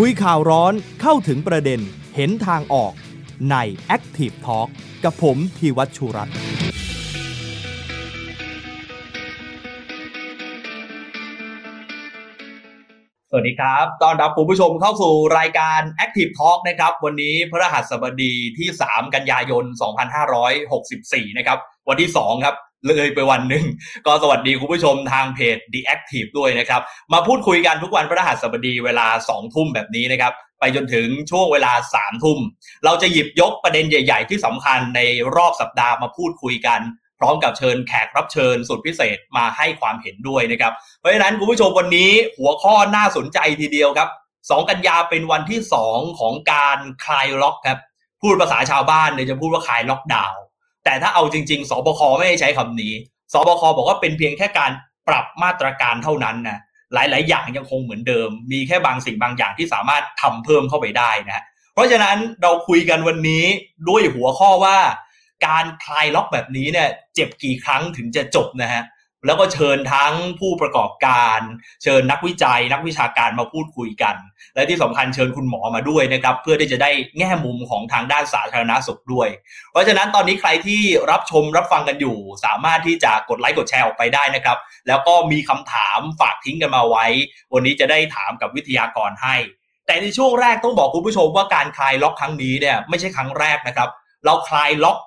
คุยข่าวร้อนเข้าถึงประเด็นเห็นทางออกใน Active Talk กับผมพีวัชชุรัตน์ วัสดีครับ ตอนรับคุณผู้ชมเข้าสู่รายการ Active Talk นะครับ วันนี้พระรหัสบดีที่ 3 กันยายน 2564 นะครับ วันที่ 2 ครับ เลยไปวันหนึ่ง ก็สวัสดีคุณผู้ชมทางเพจ The Active ด้วยนะครับ มาพูดคุยกันทุกวันพระรหัสบดีเวลา 2 ทุ่มแบบนี้นะครับ ไปจนถึงช่วงเวลา 3 ทุ่ม เราจะหยิบยกประเด็นใหญ่ ๆ ที่สำคัญในรอบสัปดาห์มาพูดคุยกัน พร้อมกับเชิญแขกรับเชิญสุดพิเศษมาให้ความเห็นด้วยนะครับ เพราะฉะนั้นคุณผู้ชมวันนี้หัวข้อน่าสนใจทีเดียวครับ 2 กันยาเป็นวันที่ 2 ของการคลายล็อกครับ พูดภาษาชาวบ้านเนี่ยจะพูดว่าคลายล็อกดาวน์แต่ถ้าเอาจริง ๆ สบคไม่ได้ใช้คำนี้ สบคบอกว่าเป็นเพียงแค่การปรับมาตรการเท่านั้นนะหลาย ๆ อย่างยังคงเหมือนเดิม มีแค่บางสิ่งบางอย่างที่สามารถทำเพิ่มเข้าไปได้นะเพราะฉะนั้นเราคุยกันวันนี้ด้วยหัวข้อว่า การคลายล็อกแบบนี้เนี่ยเจ็บกี่ครั้งถึงจะจบนะฮะแล้วก็เชิญทั้งผู้ประกอบการ เชิญนักวิจัย นักวิชาการมาพูดคุยกัน และที่สำคัญเชิญคุณหมอมาด้วยนะครับ เพื่อที่จะได้แง่มุมของทางด้านสาธารณสุขด้วย เพราะฉะนั้นตอนนี้ใครที่รับชมรับฟังกันอยู่ สามารถที่จะกดไลค์กดแชร์ออกไปได้นะครับ แล้วก็มีคำถามฝากทิ้งกันมาไว้ วันนี้จะได้ถามกับวิทยากรให้ แต่ในช่วงแรกต้องบอกคุณผู้ชมว่าการคลายล็อกครั้งนี้เนี่ยไม่ใช่ครั้งแรกนะครับ เราคลายล็อก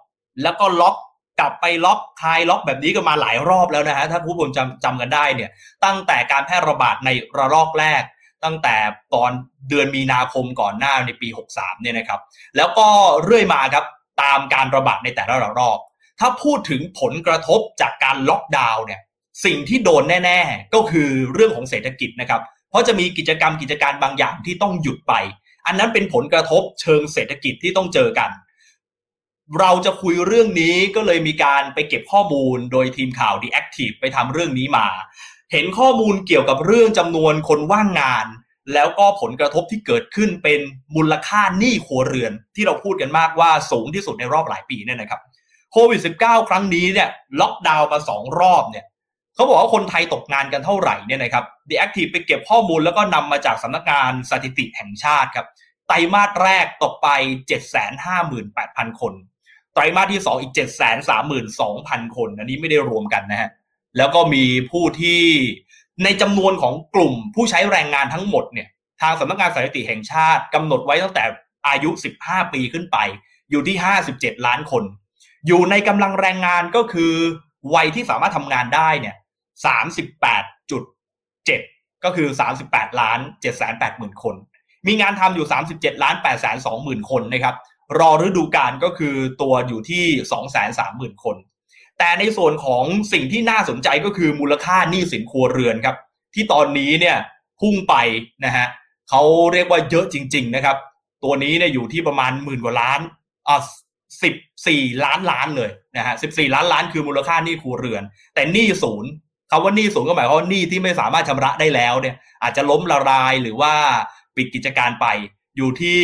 แล้วก็ล็อกกลับไปล็อกคลายล็อกแบบนี้กันมาหลายรอบแล้วนะฮะถ้าผู้ชมจำจำกันได้เนี่ย ตั้งแต่การแพร่ระบาดในระลอกแรก ตั้งแต่ตอนเดือนมีนาคมก่อนหน้าในปี 63เนี่ยนะครับ แล้วก็เรื่อยมาครับตามการระบาดในแต่ละระลอก ถ้าพูดถึงผลกระทบจากการล็อกดาวน์เนี่ยสิ่งที่โดนแน่ ๆ ก็คือเรื่องของเศรษฐกิจนะครับ เพราะจะมีกิจกรรมกิจการบางอย่างที่ต้องหยุดไป อันนั้นเป็นผลกระทบเชิงเศรษฐกิจที่ต้องเจอกัน เราจะคุยเรื่องนี้ก็เลยมีการไปเก็บข้อมูลโดยทีมข่าว The Active ไปทำเรื่องนี้มา เห็นข้อมูลเกี่ยวกับเรื่องจำนวนคนว่างงาน แล้วก็ผลกระทบที่เกิดขึ้นเป็นมูลค่าหนี้ครัวเรือน ที่เราพูดกันมากว่าสูงที่สุดในรอบหลายปีเนี่ยนะครับโควิด -19 ครั้งนี้เนี่ยล็อกดาวน์มาสองรอบเนี่ยเขาบอกว่าคนไทยตกงานกันเท่าไหร่เนี่ยนะครับ The Active ไปเก็บข้อมูลแล้วก็นำมาจากสำนักงานสถิติแห่งชาติครับไตรมาสแรกตกไป 758,000 คน รมาสที่ 2 อีก 732,000 คน อันนี้ไม่ได้รวมกันนะฮะ แล้วก็มีผู้ที่ในจำนวนของกลุ่มผู้ใช้แรงงานทั้งหมดเนี่ย ทางสำนักงานสถิติแห่งชาติกำหนดไว้ตั้งแต่อายุ 15 ปีขึ้นไป อยู่ที่ 57 ล้านคน อยู่ในกำลังแรงงานก็คือวัยที่สามารถทำงานได้เนี่ย 38.7 ก็คือ 38 ล้าน780,000 คน มีงานทำอยู่ 37 ล้าน820,000 คนนะครับ รอฤดูกาลก็คือตัวอยู่ที่ 230,000 คน แต่ในส่วนของสิ่งที่น่าสนใจก็คือมูลค่าหนี้สินครัวเรือนครับ ที่ตอนนี้เนี่ยพุ่งไปนะฮะเขาเรียกว่าเยอะจริง ๆ นะครับ ตัวนี้เนี่ยอยู่ที่ประมาณหมื่นกว่าล้านอ่าสิบสี่ล้านล้านเลยนะฮะสิบสี่ล้านล้านคือมูลค่าหนี้ครัวเรือน แต่หนี้ศูนย์คำว่าหนี้ศูนย์ก็หมายความว่าหนี้ที่ไม่สามารถชำระได้แล้วเนี่ย อาจจะล้มละลายหรือว่าปิดกิจการไปอยู่ที่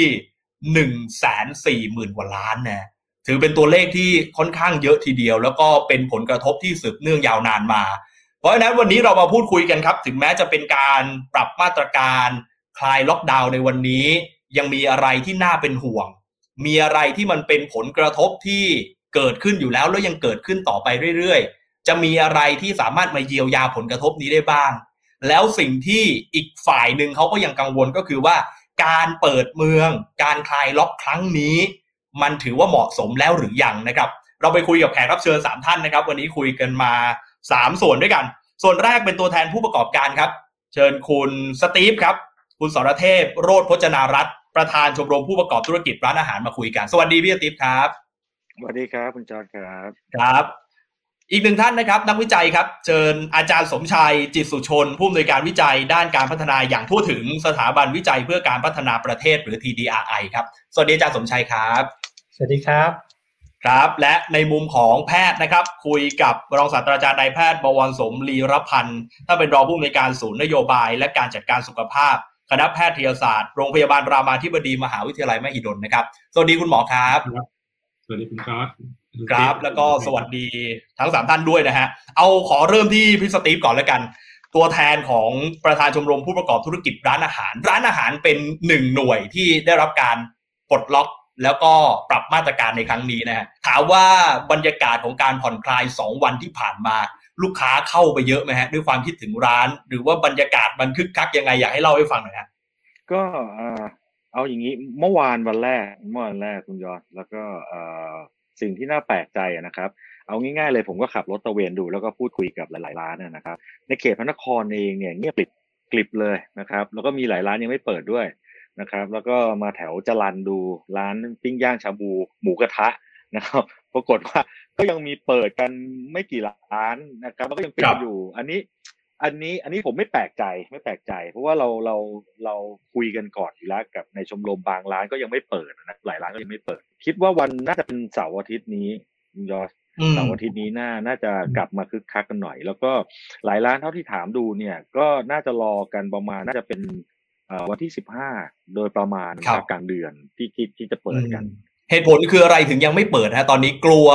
หนึ่งแสนสี่หมื่นกว่าล้านนะถือเป็นตัวเลขที่ค่อนข้างเยอะทีเดียว แล้วก็เป็นผลกระทบที่สืบเนื่องยาวนานมา เพราะฉะนั้นวันนี้เรามาพูดคุยกันครับ ถึงแม้จะเป็นการปรับมาตรการคลายล็อกดาวน์ในวันนี้ ยังมีอะไรที่น่าเป็นห่วง มีอะไรที่มันเป็นผลกระทบที่เกิดขึ้นอยู่แล้วแล้วยังเกิดขึ้นต่อไปเรื่อยๆ จะมีอะไรที่สามารถมาเยียวยาผลกระทบนี้ได้บ้าง แล้วสิ่งที่อีกฝ่ายหนึ่งเขาก็ยังกังวลก็คือว่า การเปิดเมือง การคลายล็อกครั้งนี้ มันถือว่าเหมาะสมแล้วหรือยังนะครับ เราไปคุยกับแขกรับเชิญ3ท่านนะครับ วันนี้คุยกันมา 3 ส่วนด้วยกัน ส่วนแรกเป็นตัวแทนผู้ประกอบการครับ เชิญคุณสตีฟครับ คุณสรเทพ โรธพจนารัตน์ประธานชมรมผู้ประกอบธุรกิจร้านอาหารมาคุยกัน สวัสดีพี่สตีฟครับสวัสดีครับ คุณจอร์ดครับ ครับ อีกหนึ่งท่านนะครับนักวิจัยครับเชิญอาจารย์สมชัยจิตสุชน ผู้อำนวยการวิจัยด้านการพัฒนาอย่างทั่วถึงสถาบันวิจัยเพื่อการพัฒนาประเทศหรือ TDRI ครับสวัสดีอาจารย์สมชัยครับ สวัสดีครับครับ และในมุมของแพทย์นะครับ คุยกับรองศาสตราจารย์นายแพทย์บวรสมลีรพันธ์ถ้านเป็นรองผู้อำนวยการศูนย์นโยบาย และการจัดการสุขภาพ คณะแพทยศาสตร์โรงพยาบาลรามาธิบดีมหาวิทยาลัยมหิดลนะครับ สวัสดีคุณหมอครับ สวัสดีคุณครับ ครับแล้วก็สวัสดีทั้งสามท่านด้วยนะฮะ เอาขอเริ่มที่พี่สตีฟก่อนแล้วกัน ตัวแทนของประธานชมรมผู้ประกอบธุรกิจร้านอาหาร ร้านอาหารเป็นหนึ่งหน่วยที่ได้รับการปลดล็อกแล้วก็ปรับมาตรการในครั้งนี้นะฮะถามว่าบรรยากาศของการผ่อนคลายสองวันที่ผ่านมา ลูกค้าเข้าไปเยอะไหมฮะ ด้วยความคิดถึงร้าน หรือว่าบรรยากาศมันคึกคักยังไงอยากให้เล่าให้ฟังหน่อยฮะก็เอาอย่างนี้เมื่อวานวันแรกเมื่อวันแรกคุณยอดแล้วก็ สิ่งที่น่าแปลกใจนะครับ เอาง่ายๆเลยผมก็ขับรถตะเวนดูแล้วก็พูดคุยกับหลายๆร้านนะครับ ในเขตพระนครเองเนี่ยเงียบกริบกลิบเลยนะครับ แล้วก็มีหลายร้านยังไม่เปิดด้วยนะครับ แล้วก็มาแถวจรันดูร้านปิ้งย่างชาบูหมูกระทะนะครับปรากฏว่าก็ยังมีเปิดกันไม่กี่ร้านนะครับแล้วก็ยังปิดอยู่ อันนี้ อันนี้อันนี้ผมไม่แปลกใจไม่แปลกใจ เพราะว่าเราเราเราคุยกันก่อนอยู่แล้วกับในชมรมบางร้านก็ยังไม่เปิดนะหลายร้านก็ยังไม่เปิด คิดว่าวันน่าจะเป็นเสาร์อาทิตย์นี้ยอสเสาร์อาทิตย์นี้น่าน่าจะกลับมาคึกคักกันหน่อย แล้วก็หลายร้านเท่าที่ถามดูเนี่ย ก็น่าจะรอกันประมาณน่าจะเป็นวันที่สิบห้าโดยประมาณกลางเดือนที่ที่ที่จะเปิดกัน เหตุผลคืออะไรถึงยังไม่เปิดฮะ ตอนนี้กลัว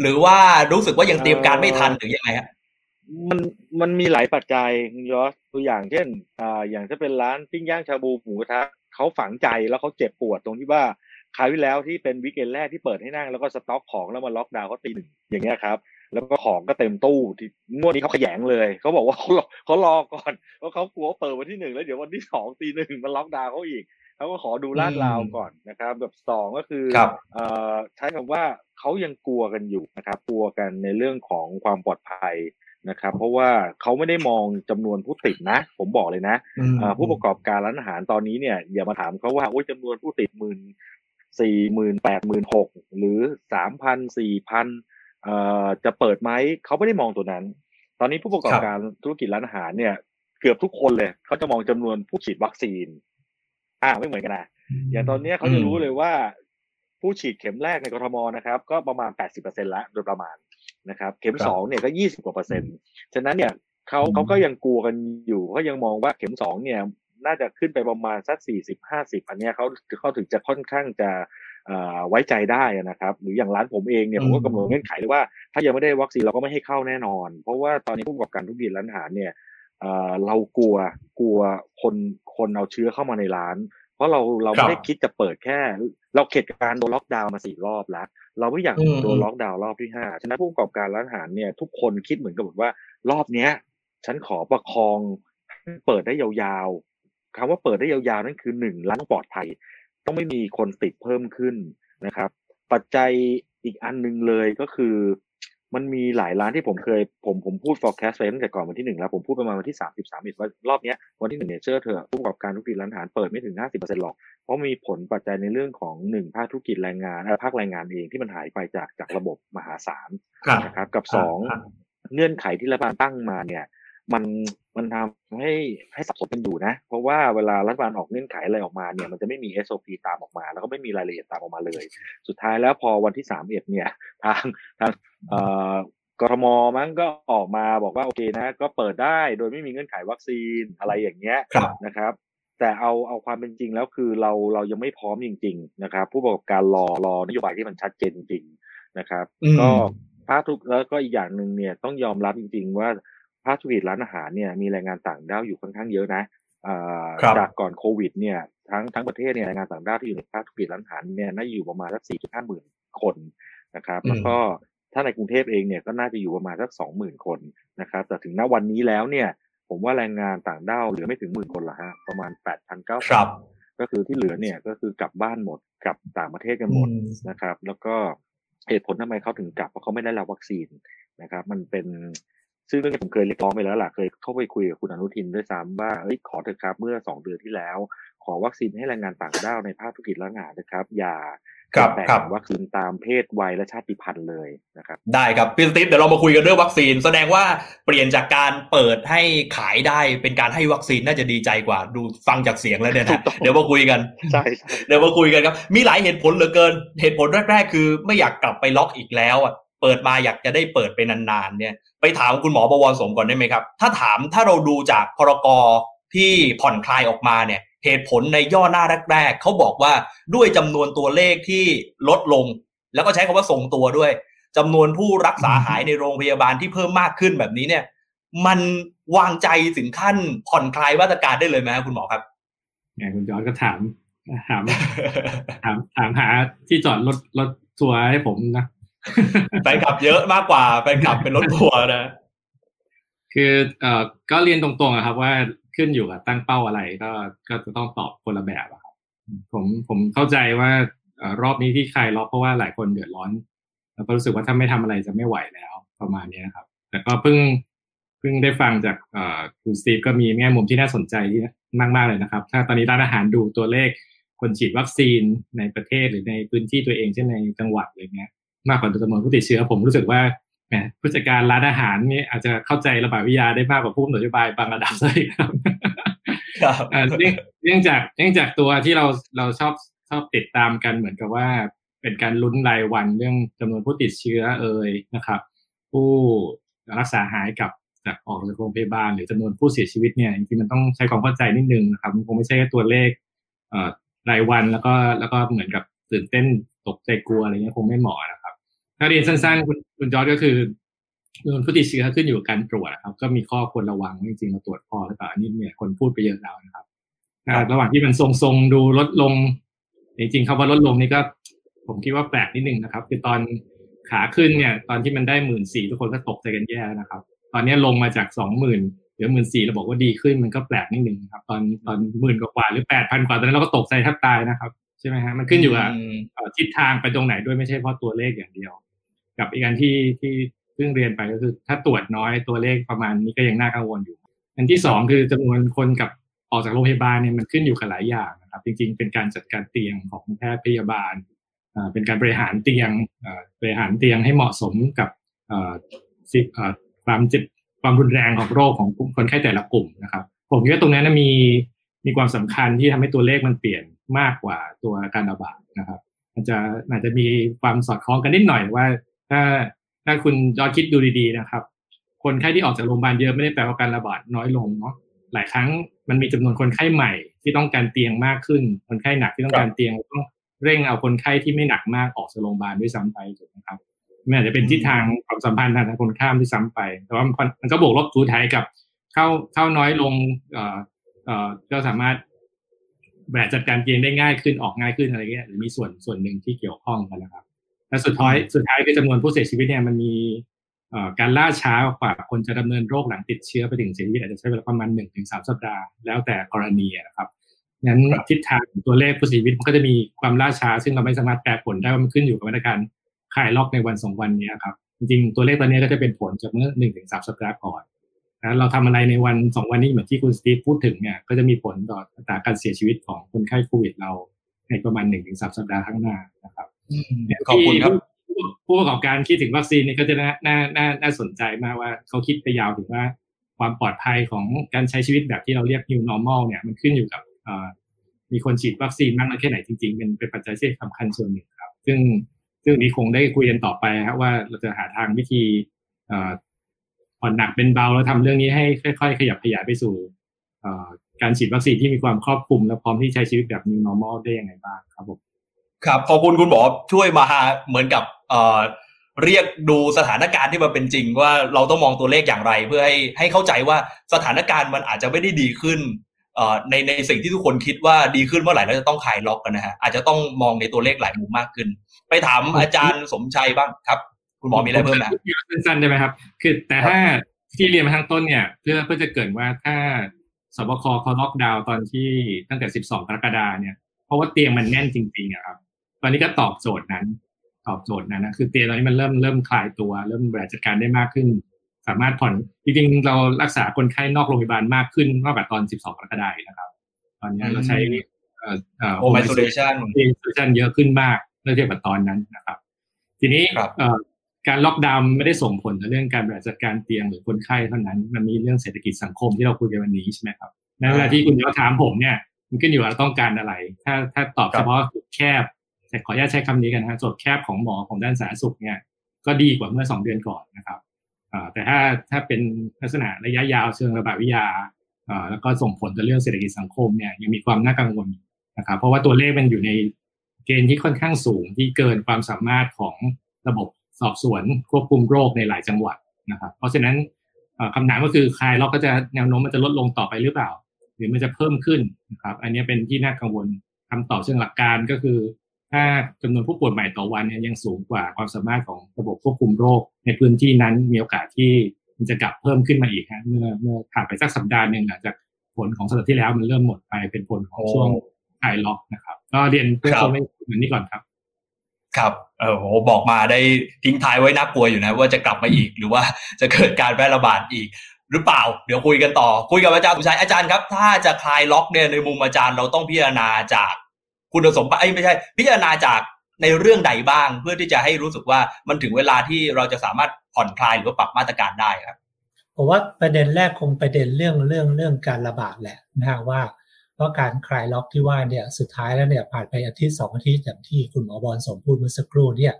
หรือว่ารู้สึกว่ายังเตรียมการไม่ทันหรือยังไงฮะ มันมันมีหลายปัจจัยยอสตัวอย่างเช่นอ่าอย่างถ้าเป็นร้านปิ้งย่างชาบูหมูกระทะเขาฝังใจแล้วเขาเจ็บปวดตรงที่ว่าคราวที่แล้วที่เป็นวิกเกนแรกที่เปิดให้นั่งแล้วก็สต็อกของแล้วมาล็อกดาวน์เขาตีหนึ่งอย่างเงี้ยครับ แล้วก็ของก็เต็มตู้ที่งวดนี้เขาขยงเลยเขาบอกว่าเขาเขารอก่อนเพราะเขากลัวเปิดวันที่หนึ่งแล้วเดี๋ยววันที่สองตีหนึ่งมันล็อกดาวน์เขาอีกเขาก็ขอดูลาดราวก่อนนะครับแบบสองก็คือใช้คำว่าเขายังกลัวกันอยู่นะครับกลัวกันในเรื่องของความปลอดภัย นะครับเพราะว่าเขาไม่ได้มองจำนวนผู้ติดนะ ผมบอกเลยนะผู้ประกอบการร้านอาหารตอนนี้เนี่ยอย่ามาถามเขาว่าโอ้ยจำนวนผู้ติดหมื่นสี่หมื่นแปดหมื่นหกหรือสามพันสี่พันจะเปิดไหมเขาไม่ได้มองตัวนั้น ตอนนี้ผู้ประกอบการธุรกิจร้านอาหารเนี่ย เกือบทุกคนเลยเขาจะมองจำนวนผู้ฉีดวัคซีน อ่าไม่เหมือนกันนะอย่างตอนนี้เขาจะรู้เลยว่าผู้ฉีดเข็มแรกในกรทมนะครับ ก็ประมาณแปดสิบเปอร์เซ็นแล้วโดยประมาณ นะครับเข็มสองเนี่ยก็ยี่สิบกว่าเปอร์เซ็นต์ฉะนั้นเนี่ยเขาเขาก็ยังกลัวกันอยู่เขายังมองว่าเข็มสองเนี่ยน่าจะขึ้นไปประมาณสักสี่สิบห้าสิบอันนี้เขาเขาถึงจะค่อนข้างจะไว้ใจได้นะครับ หรืออย่างร้านผมเองเนี่ยผมก็กำหนดเงื่อนไขเลยว่าถ้ายังไม่ได้วัคซีนเราก็ไม่ให้เข้าแน่นอน เพราะว่าตอนนี้ผู้ประกอบการทุกกิจร้านอาหารเนี่ยเรากลัวกลัวคนคนเอาเชื้อเข้ามาในร้านเพ ราะเราเราไม่ได้คิดจะเปิดแค่ เราเข็ดการโดนล็อกดาวน์มาสี่รอบแล้ว เราไม่อยากโดนล็อกดาวน์รอบที่ห้าฉะนั้นผู้ประกอบการร้านอาหารเนี่ยทุกคนคิดเหมือนกับว่า รอบเนี้ย ฉันขอประคองเปิดได้ยาวๆคำว่าเปิดได้ยาวๆนั่นคือหนึ่งร้านปลอดภัย ต้องไม่มีคนติดเพิ่มขึ้นนะครับ ปัจจัยอีกอันหนึ่งเลยก็คือ มันมีหลายร้านที่ผมเคยผมผมพูด forecast ไว้ตั้งแต่ก่อนวันที่หนึ่งแล้ว ผมพูดประมาณวันที่สามสิบสามสิบว่ารอบนี้วันที่หนึ่งเนี่ยเชื่อเถอะผู้ประกอบการธุรกิจร้านอาหารเปิดไม่ถึงห้าสิบเปอร์เซ็นต์หรอก เพราะมีผลปัจจัยในเรื่องของหนึ่งภาคธุรกิจแรงงานภาคแรงงานเองที่มันหายไปจากจากระบบมหาศาลนะครับกับสองเงื่อนไขที่รัฐบาลตั้งมาเนี่ย มันมันทำให้ให้สับสนกันอยู่นะ เพราะว่าเวลารัฐบาลออกเงื่อนไขอะไรออกมาเนี่ยมันจะไม่มี SOP ตามออกมา แล้วก็ไม่มีรายละเอียดตามออกมาเลย สุดท้ายแล้วพอวันที่สามเอ็ดเนี่ย ทางทางกรทมมั้งก็ออกมาบอกว่าโอเคนะ ก็เปิดได้โดยไม่มีเงื่อนไขวัคซีนอะไรอย่างเงี้ยนะครับแต่เอาเอาความเป็นจริงแล้วคือเราเรายังไม่พร้อมจริง ๆ นะครับ ผู้ประกอบการรอรอนโยบายที่มันชัดเจนจริงๆนะครับ ก็ภาคทุกแล้วก็อีกอย่างหนึ่งเนี่ยต้องยอมรับจริง ๆ ว่า ภาคธุรกิจร้านอาหารเนี่ยมีแรงงานต่างด้าวอยู่ค่อนข้างเยอะนะจากก่อนโควิดเนี่ยทั้งทั้งประเทศเนี่ยแรงงานต่างด้าวที่อยู่ในภาคธุรกิจร้านอาหารเนี่ยน่าอยู่ประมาณสักสี่จุดห้าหมื่นคนนะครับแล้วก็ถ้าในกรุงเทพเองเนี่ยก็น่าจะอยู่ประมาณสักสองหมื่นคนนะครับแต่ถึงณวันนี้แล้วเนี่ย ผมว่าแรงงานต่างด้าวเหลือไม่ถึงหมื่นคนละฮะประมาณแปดพันเก้าพันก็คือที่เหลือเนี่ยก็คือกลับบ้านหมดกลับต่างประเทศกันหมดนะครับ แล้วก็เหตุผลทำไมเขาถึงกลับเพราะเขาไม่ได้รับวัคซีนนะครับ มันเป็น ซึ่งเรื่องนี้ผมเคยเรียกร้องไปแล้วล่ะเคยเข้าไปคุยกับคุณอนุทินด้วยซ้ำว่าเอ้ยขอเถอะครับเมื่อสองเดือนที่แล้ว ขอวัคซีนให้แรงงานต่างด้าวในภาคธุรกิจและงานนะครับ อย่าครับแบ่งวัคซีนตามเพศวัยและชาติพันธุ์เลยนะครับ ได้ครับพี่สติฟเดี๋ยวเรามาคุยกันเรื่องวัคซีน แสดงว่าเปลี่ยนจากการเปิดให้ขายได้เป็นการให้วัคซีนน่าจะดีใจกว่าดูฟังจากเสียงแล้วเนี่ยนะเดี๋ยวมาคุยกันใช่เดี๋ยวมาคุยกันครับ มีหลายเหตุผลเหลือเกิน เหตุผลแรก ๆ คือ ไม่อยากกลับไปล็อกอีกแล้วอะ เปิดมาอยากจะได้เปิดไปนานๆเนี่ยไปถามคุณหมอบวรสมก่อนได้ไหมครับ ถ้าถามถ้าเราดูจากพรกรที่ผ่อนคลายออกมาเนี่ยเหตุผลในย่อหน้าแรกๆเขาบอกว่าด้วยจำนวนตัวเลขที่ลดลง แล้วก็ใช้คำว่าส่งตัวด้วยจำนวนผู้รักษาหายในโรงพยาบาลที่เพิ่มมากขึ้นแบบนี้เนี่ย มันวางใจถึงขั้นผ่อนคลายมาตรการได้เลยไหมครับคุณหมอครับเนี่ยคุณจอร์ก็ถามถามถามถามหาที่จอดรถรถทัวร์ให้ผมนะ แฟนขับเยอะมากกว่าแฟนขับเป็นรถทัวร์นะ คือเอ่อก็เรียนตรงๆนะครับ ว่าขึ้นอยู่กับตั้งเป้าอะไร ก็ก็จะต้องตอบคนละแบบครับ ผมผมเข้าใจว่ารอบนี้ที่ใครล็อกเพราะว่าหลายคนเดือดร้อนแล้วก็รู้สึกว่าถ้าไม่ทำอะไรจะไม่ไหวแล้วประมาณนี้นะครับ แต่ก็เพิ่งเพิ่งได้ฟังจากคุณสตีฟก็มีแง่มุมที่น่าสนใจที่มากมากเลยนะครับ ถ้าตอนนี้ร้านอาหารดูตัวเลขคนฉีดวัคซีนในประเทศหรือในพื้นที่ตัวเองเช่นในจังหวัดอะไรเงี้ย มากกว่าจำนวนผู้ติดเชื้อ ผมรู้สึกว่าแหมผู้จัดการร้านอาหารนี่อาจจะเข้าใจระบาดวิทยาได้มากกว่าผู้นโยบายบางระดับเลยครับเนื่องจากเนื่องจากตัวที่เราเราชอบชอบติดตามกันเหมือนกับว่า เป็นการลุ้นรายวันเรื่องจำนวนผู้ติดเชื้อเอ่ยนะครับ ผู้รักษาหายกับจากออกจากโรงพยาบาลหรือจำนวนผู้เสียชีวิตเนี่ยจริงๆมันต้องใช้ความเข้าใจนิดนึงนะครับมันคงไม่ใช่แค่ตัวเลขรายวันแล้วก็แล้วก็เหมือนกับตื่นเต้นตกใจกลัวอะไรเงี้ยคงไม่เหมาะนะครับ ถ้าเรียนสั้นๆ คุณคุณจอร์ดก็คือจำนวนผู้ติดเชื้อขึ้นอยู่กับการตรวจครับ ก็มีข้อควรระวังจริงๆเราตรวจพอหรือเปล่าอันนี้เนี่ยคนพูดไปเยอะแล้วนะครับระหว่างที่มันทรงๆดูลดลง จริงๆคำว่าลดลงนี่ก็ ผมคิดว่าแปลกนิดนึงนะครับ คือตอนขาขึ้นเนี่ย ตอนที่มันได้หมื่นสี่ทุกคนก็ตกใจกันแย่นะครับ ตอนนี้ลงมาจากสองหมื่นเหลือหมื่นสี่เราบอกว่าดีขึ้นมันก็แปลกนิดหนึ่งครับ ตอนตอนหมื่นกว่าหรือแปดพันกว่าตอนนั้นเราก็ตกใจแทบตายนะครับใช่ไหมฮะมันขึ้นอยู่กับทิศทางไปตรงไหนด้วยไม่ใช่เพราะตัวเลขอย่างเดียว กับอีกอันที่ที่เพิ่งเรียนไปก็คือ ถ้าตรวจน้อยตัวเลขประมาณนี้ก็ยังน่ากังวลอยู่ อันที่สองคือจำนวนคนกับออกจากโรงพยาบาลเนี่ยมันขึ้นอยู่กับหลายอย่างนะครับ จริง ๆ เป็นการจัดการเตียงของแพทย์พยาบาลเป็นการบริหารเตียงบริหารเตียงให้เหมาะสมกับความเจ็บความรุนแรงของโรคของคนไข้แต่ละกลุ่มนะครับ ผมคิดว่าตรงนั้นมีมีความสำคัญที่ทำให้ตัวเลขมันเปลี่ยนมากกว่าตัวการระบาดนะครับ มันจะอาจจะมีความสอดคล้องกันนิดหน่อยว่า ถ้าถ้าคุณยอดคิดดูดีๆนะครับ คนไข้ที่ออกจากโรงพยาบาลเยอะไม่ได้แปลว่าการระบาดน้อยลงเนาะหลายครั้งมันมีจำนวนคนไข้ใหม่ที่ต้องการเตียงมากขึ้น คนไข้หนักที่ต้องการเตียงต้องเร่งเอาคนไข้ที่ไม่หนักมากออกจากโรงพยาบาลด้วยซ้ำไปถูกไหมครับมันอาจจะเป็นทิศทางความสัมพันธ์ทางคนข้ามที่ซ้ำไป แต่ว่ามันก็บวกลบทูไทยกับเข้าเข้าน้อยลงเอ่อเอ่อก็สามารถแบบจัดการเกมได้ง่ายขึ้นออกง่ายขึ้นอะไรเงี้ยหรือมีส่วนส่วนหนึ่งที่เกี่ยวข้องกันนะครับ และสุดท้ายสุดท้ายคือจำนวนผู้เสียชีวิตเนี่ยมันมีการล่าช้ากว่าคนจะดำเนินโรคหลังติดเชื้อไปถึงเสียชีวิตอาจจะใช้เวลาประมาณหนึ่งถึงสามสัปดาห์แล้วแต่กรณีนะครับนั้นทิศทางตัวเลขผู้เสียชีวิตมันก็จะมีความล่าช้า ซึ่งเราไม่สามารถแปลผลได้ว่ามันขึ้นอยู่กับมาตรการคลายล็อกในวันสองวันนี้ครับจริงๆตัวเลขตอนนี้ก็จะเป็นผลจากเมื่อหนึ่งถึงสามสัปดาห์ก่อนนะเราทำอะไรในวันสองวันนี้เหมือนที่คุณสตีฟพูดถึงเนี่ยก็จะมีผลต่ออัตราการเสียชีวิตของคนไข้โควิดเราในประมาณหนึ่งถึงสามสัปดาห์ข้างหน้านะครับ ขอบคุณครับผู้ประกอบการคิดถึงวัคซีนนี่ก็จะน่าน่าน่าน่าสนใจมากว่าเขาคิดไปยาวถึงว่าความปลอดภัยของการใช้ชีวิตแบบที่เราเรียก new normal เนี่ยมันขึ้นอยู่กับมีคนฉีดวัคซีนมากน้อยแค่ไหนจริงๆเป็นเป็นปัจจัยที่สำคัญส่วนหนึ่งครับ ซึ่งซึ่งนี้คงได้คุยกันต่อไปครับว่าเราจะหาทางวิธีผ่อนหนักเป็นเบาแล้วทำเรื่องนี้ให้ค่อยๆ ขยับขยายไปสู่การฉีดวัคซีนที่มีความครอบคลุมและพร้อมที่ใช้ชีวิตแบบ new normal ได้ยังไงบ้างครับผม ครับขอบคุณคุณหมอช่วยมาเหมือนกับเรียกดูสถานการณ์ที่มันเป็นจริงว่าเราต้องมองตัวเลขอย่างไร เพื่อให้ให้เข้าใจว่าสถานการณ์มันอาจจะไม่ได้ดีขึ้นในในสิ่งที่ทุกคนคิดว่าดีขึ้นเมื่อไหร่เราจะต้องคลายล็อกกันนะฮะอาจจะต้องมองในตัวเลขหลายมุมมากขึ้น ไปถามอาจารย์สมชัยบ้างครับ คุณหมอมีอะไรเพิ่มไหมสั้นๆได้ไหมครับ คือแต่ถ้าที่เรียนมาทั้งต้นเนี่ย เพื่อเพื่อจะเกิดว่าถ้าสบคเขาล็อกดาวน์ตอนที่ตั้งแต่ 12 กรกฎาเนี่ยเพราะว่าเตียงมันแน่นจริงๆครับ ตอนนี้ก็ตอบโจทย์นั้น ตอบโจทย์นั้นนะคือเตียงตอนนี้มันเริ่มเริ่มคลายตัว เริ่มบริหารจัดการได้มากขึ้น สามารถผ่อนจริงๆเรารักษาคนไข้นอกโรงพยาบาลมากขึ้นมากกว่าตอน 12กรกฎาคมนะครับ ตอนนี้เราใช้ home isolation home isolation เยอะขึ้นมากเมื่อเทียบกับตอนนั้นนะครับ ทีนี้การล็อกดาวน์ไม่ได้ส่งผลในเรื่องการบริหารจัดการเตียงหรือคนไข้เท่านั้น มันมีเรื่องเศรษฐกิจสังคมที่เราคุยกันวันนี้ใช่ไหมครับในเวลาที่คุณจะถามผมเนี่ย มันขึ้นอยู่ว่าเราต้องการอะไร ถ้าถ้าตอบเฉพาะแคบแต่ ขออนุญาตใช้คำนี้กันนะส่วนแคบของหมอของด้านสาธารณสุขเนี่ยก็ดีกว่าเมื่อสองเดือนก่อนนะครับแต่ถ้าถ้าเป็นลักษณะระยะยาวเชิงระบาดวิทยาแล้วก็ส่งผลต่อเรื่องเศรษฐกิจสังคมเนี่ยยังมีความน่ากังวลนะครับ เพราะว่าตัวเลขมันอยู่ในเกณฑ์ที่ค่อนข้างสูงที่เกินความสามารถของระบบสอบสวนควบคุมโรคในหลายจังหวัดนะครับ เพราะฉะนั้นคำถามก็คือคลายล็อกก็จะแนวโน้มมันจะลดลงต่อไปหรือเปล่า หรือมันจะเพิ่มขึ้นนะครับ อันนี้เป็นที่น่ากังวลคำตอบเชิงหลักการก็คือ ถ้าจำนวนผู้ป่วยใหม่ต่อวันเนี่ยยังสูงกว่าความสามารถของระบบควบคุมโรค ในพื้นที่นั้นมีโอกาสที่มันจะกลับเพิ่มขึ้นมาอีกฮะเมื่อเมื่อผ่านไปสักสัปดาห์หนึ่งหลังจากผลของสัปดาห์ที่แล้วมันเริ่มหมดไปเป็นผลของช่วงคลายล็อกนะครับ ก็เรียนเพื่อคนไม่เหมือนนี้ก่อนครับครับเออโหบอกมาได้ทิ้งท้ายไว้น่ากลัวอยู่นะ ว่าจะกลับมาอีกหรือว่าจะเกิดการแพร่ระบาดอีก หรือเปล่า เดี๋ยวคุยกันต่อ คุยกับอาจารย์สุชัยอาจารย์ครับ ถ้าจะคลายล็อกเนี่ยในมุมอาจารย์เราต้องพิจารณาจาก คุณสมบัติไม่ใช่ พิจารณาจากในเรื่องใดบ้าง เพื่อที่จะให้รู้สึกว่ามันถึงเวลาที่เราจะสามารถผ่อนคลายหรือว่าปรับมาตรการได้ครับผมว่าประเด็นแรกคงประเด็นเรื่องเรื่องเรื่องการระบาดแหละนะฮะว่าเพราะการคลายล็อกที่ว่าเนี่ยสุดท้ายแล้วเนี่ยผ่านไปอาทิตย์สองอาทิตย์อย่างที่คุณหมอบอลสมพูดเมื่อสักครู่เนี่ย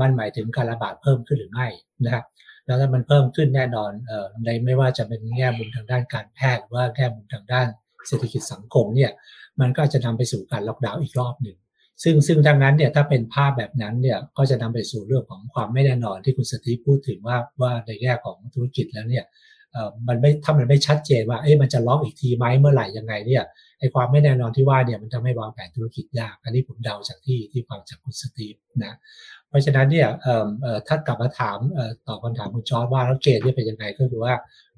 มันหมายถึงการระบาดเพิ่มขึ้นหรือไม่นะครับแล้วถ้ามันเพิ่มขึ้นแน่นอนเอ่อในไม่ว่าจะเป็นแง่มุมทางด้านการแพทย์หรือว่าแง่มุมทางด้านเศรษฐกิจสังคมเนี่ย มันก็จะนำไปสู่การล็อกดาวน์อีกรอบหนึ่งซึ่งซึ่งดังนั้นเนี่ยถ้าเป็นภาพแบบนั้นเนี่ยก็จะนำไปสู่เรื่องของความไม่แน่นอนที่คุณสตีพูดถึงว่าว่าในแง่ของธุรกิจแล้วเนี่ยมันไม่ถ้ามันไม่ชัดเจนว่าเอ๊ะมันจะล็อกอีกทีไหมเมื่อไหร่ยังไงเนี่ยไอ้ความไม่แน่นอนที่ว่าเนี่ยมันทำให้วางแผนธุรกิจยาก อันนี้ผมเดาจากที่ที่ฟังจากคุณสตีฟนะเพราะฉะนั้นเนี่ยถ้ากลับมาถามตอบคำถามคุณจอร์ดว่าแล้วเกณฑ์ที่เป็นยังไงก็คือว่า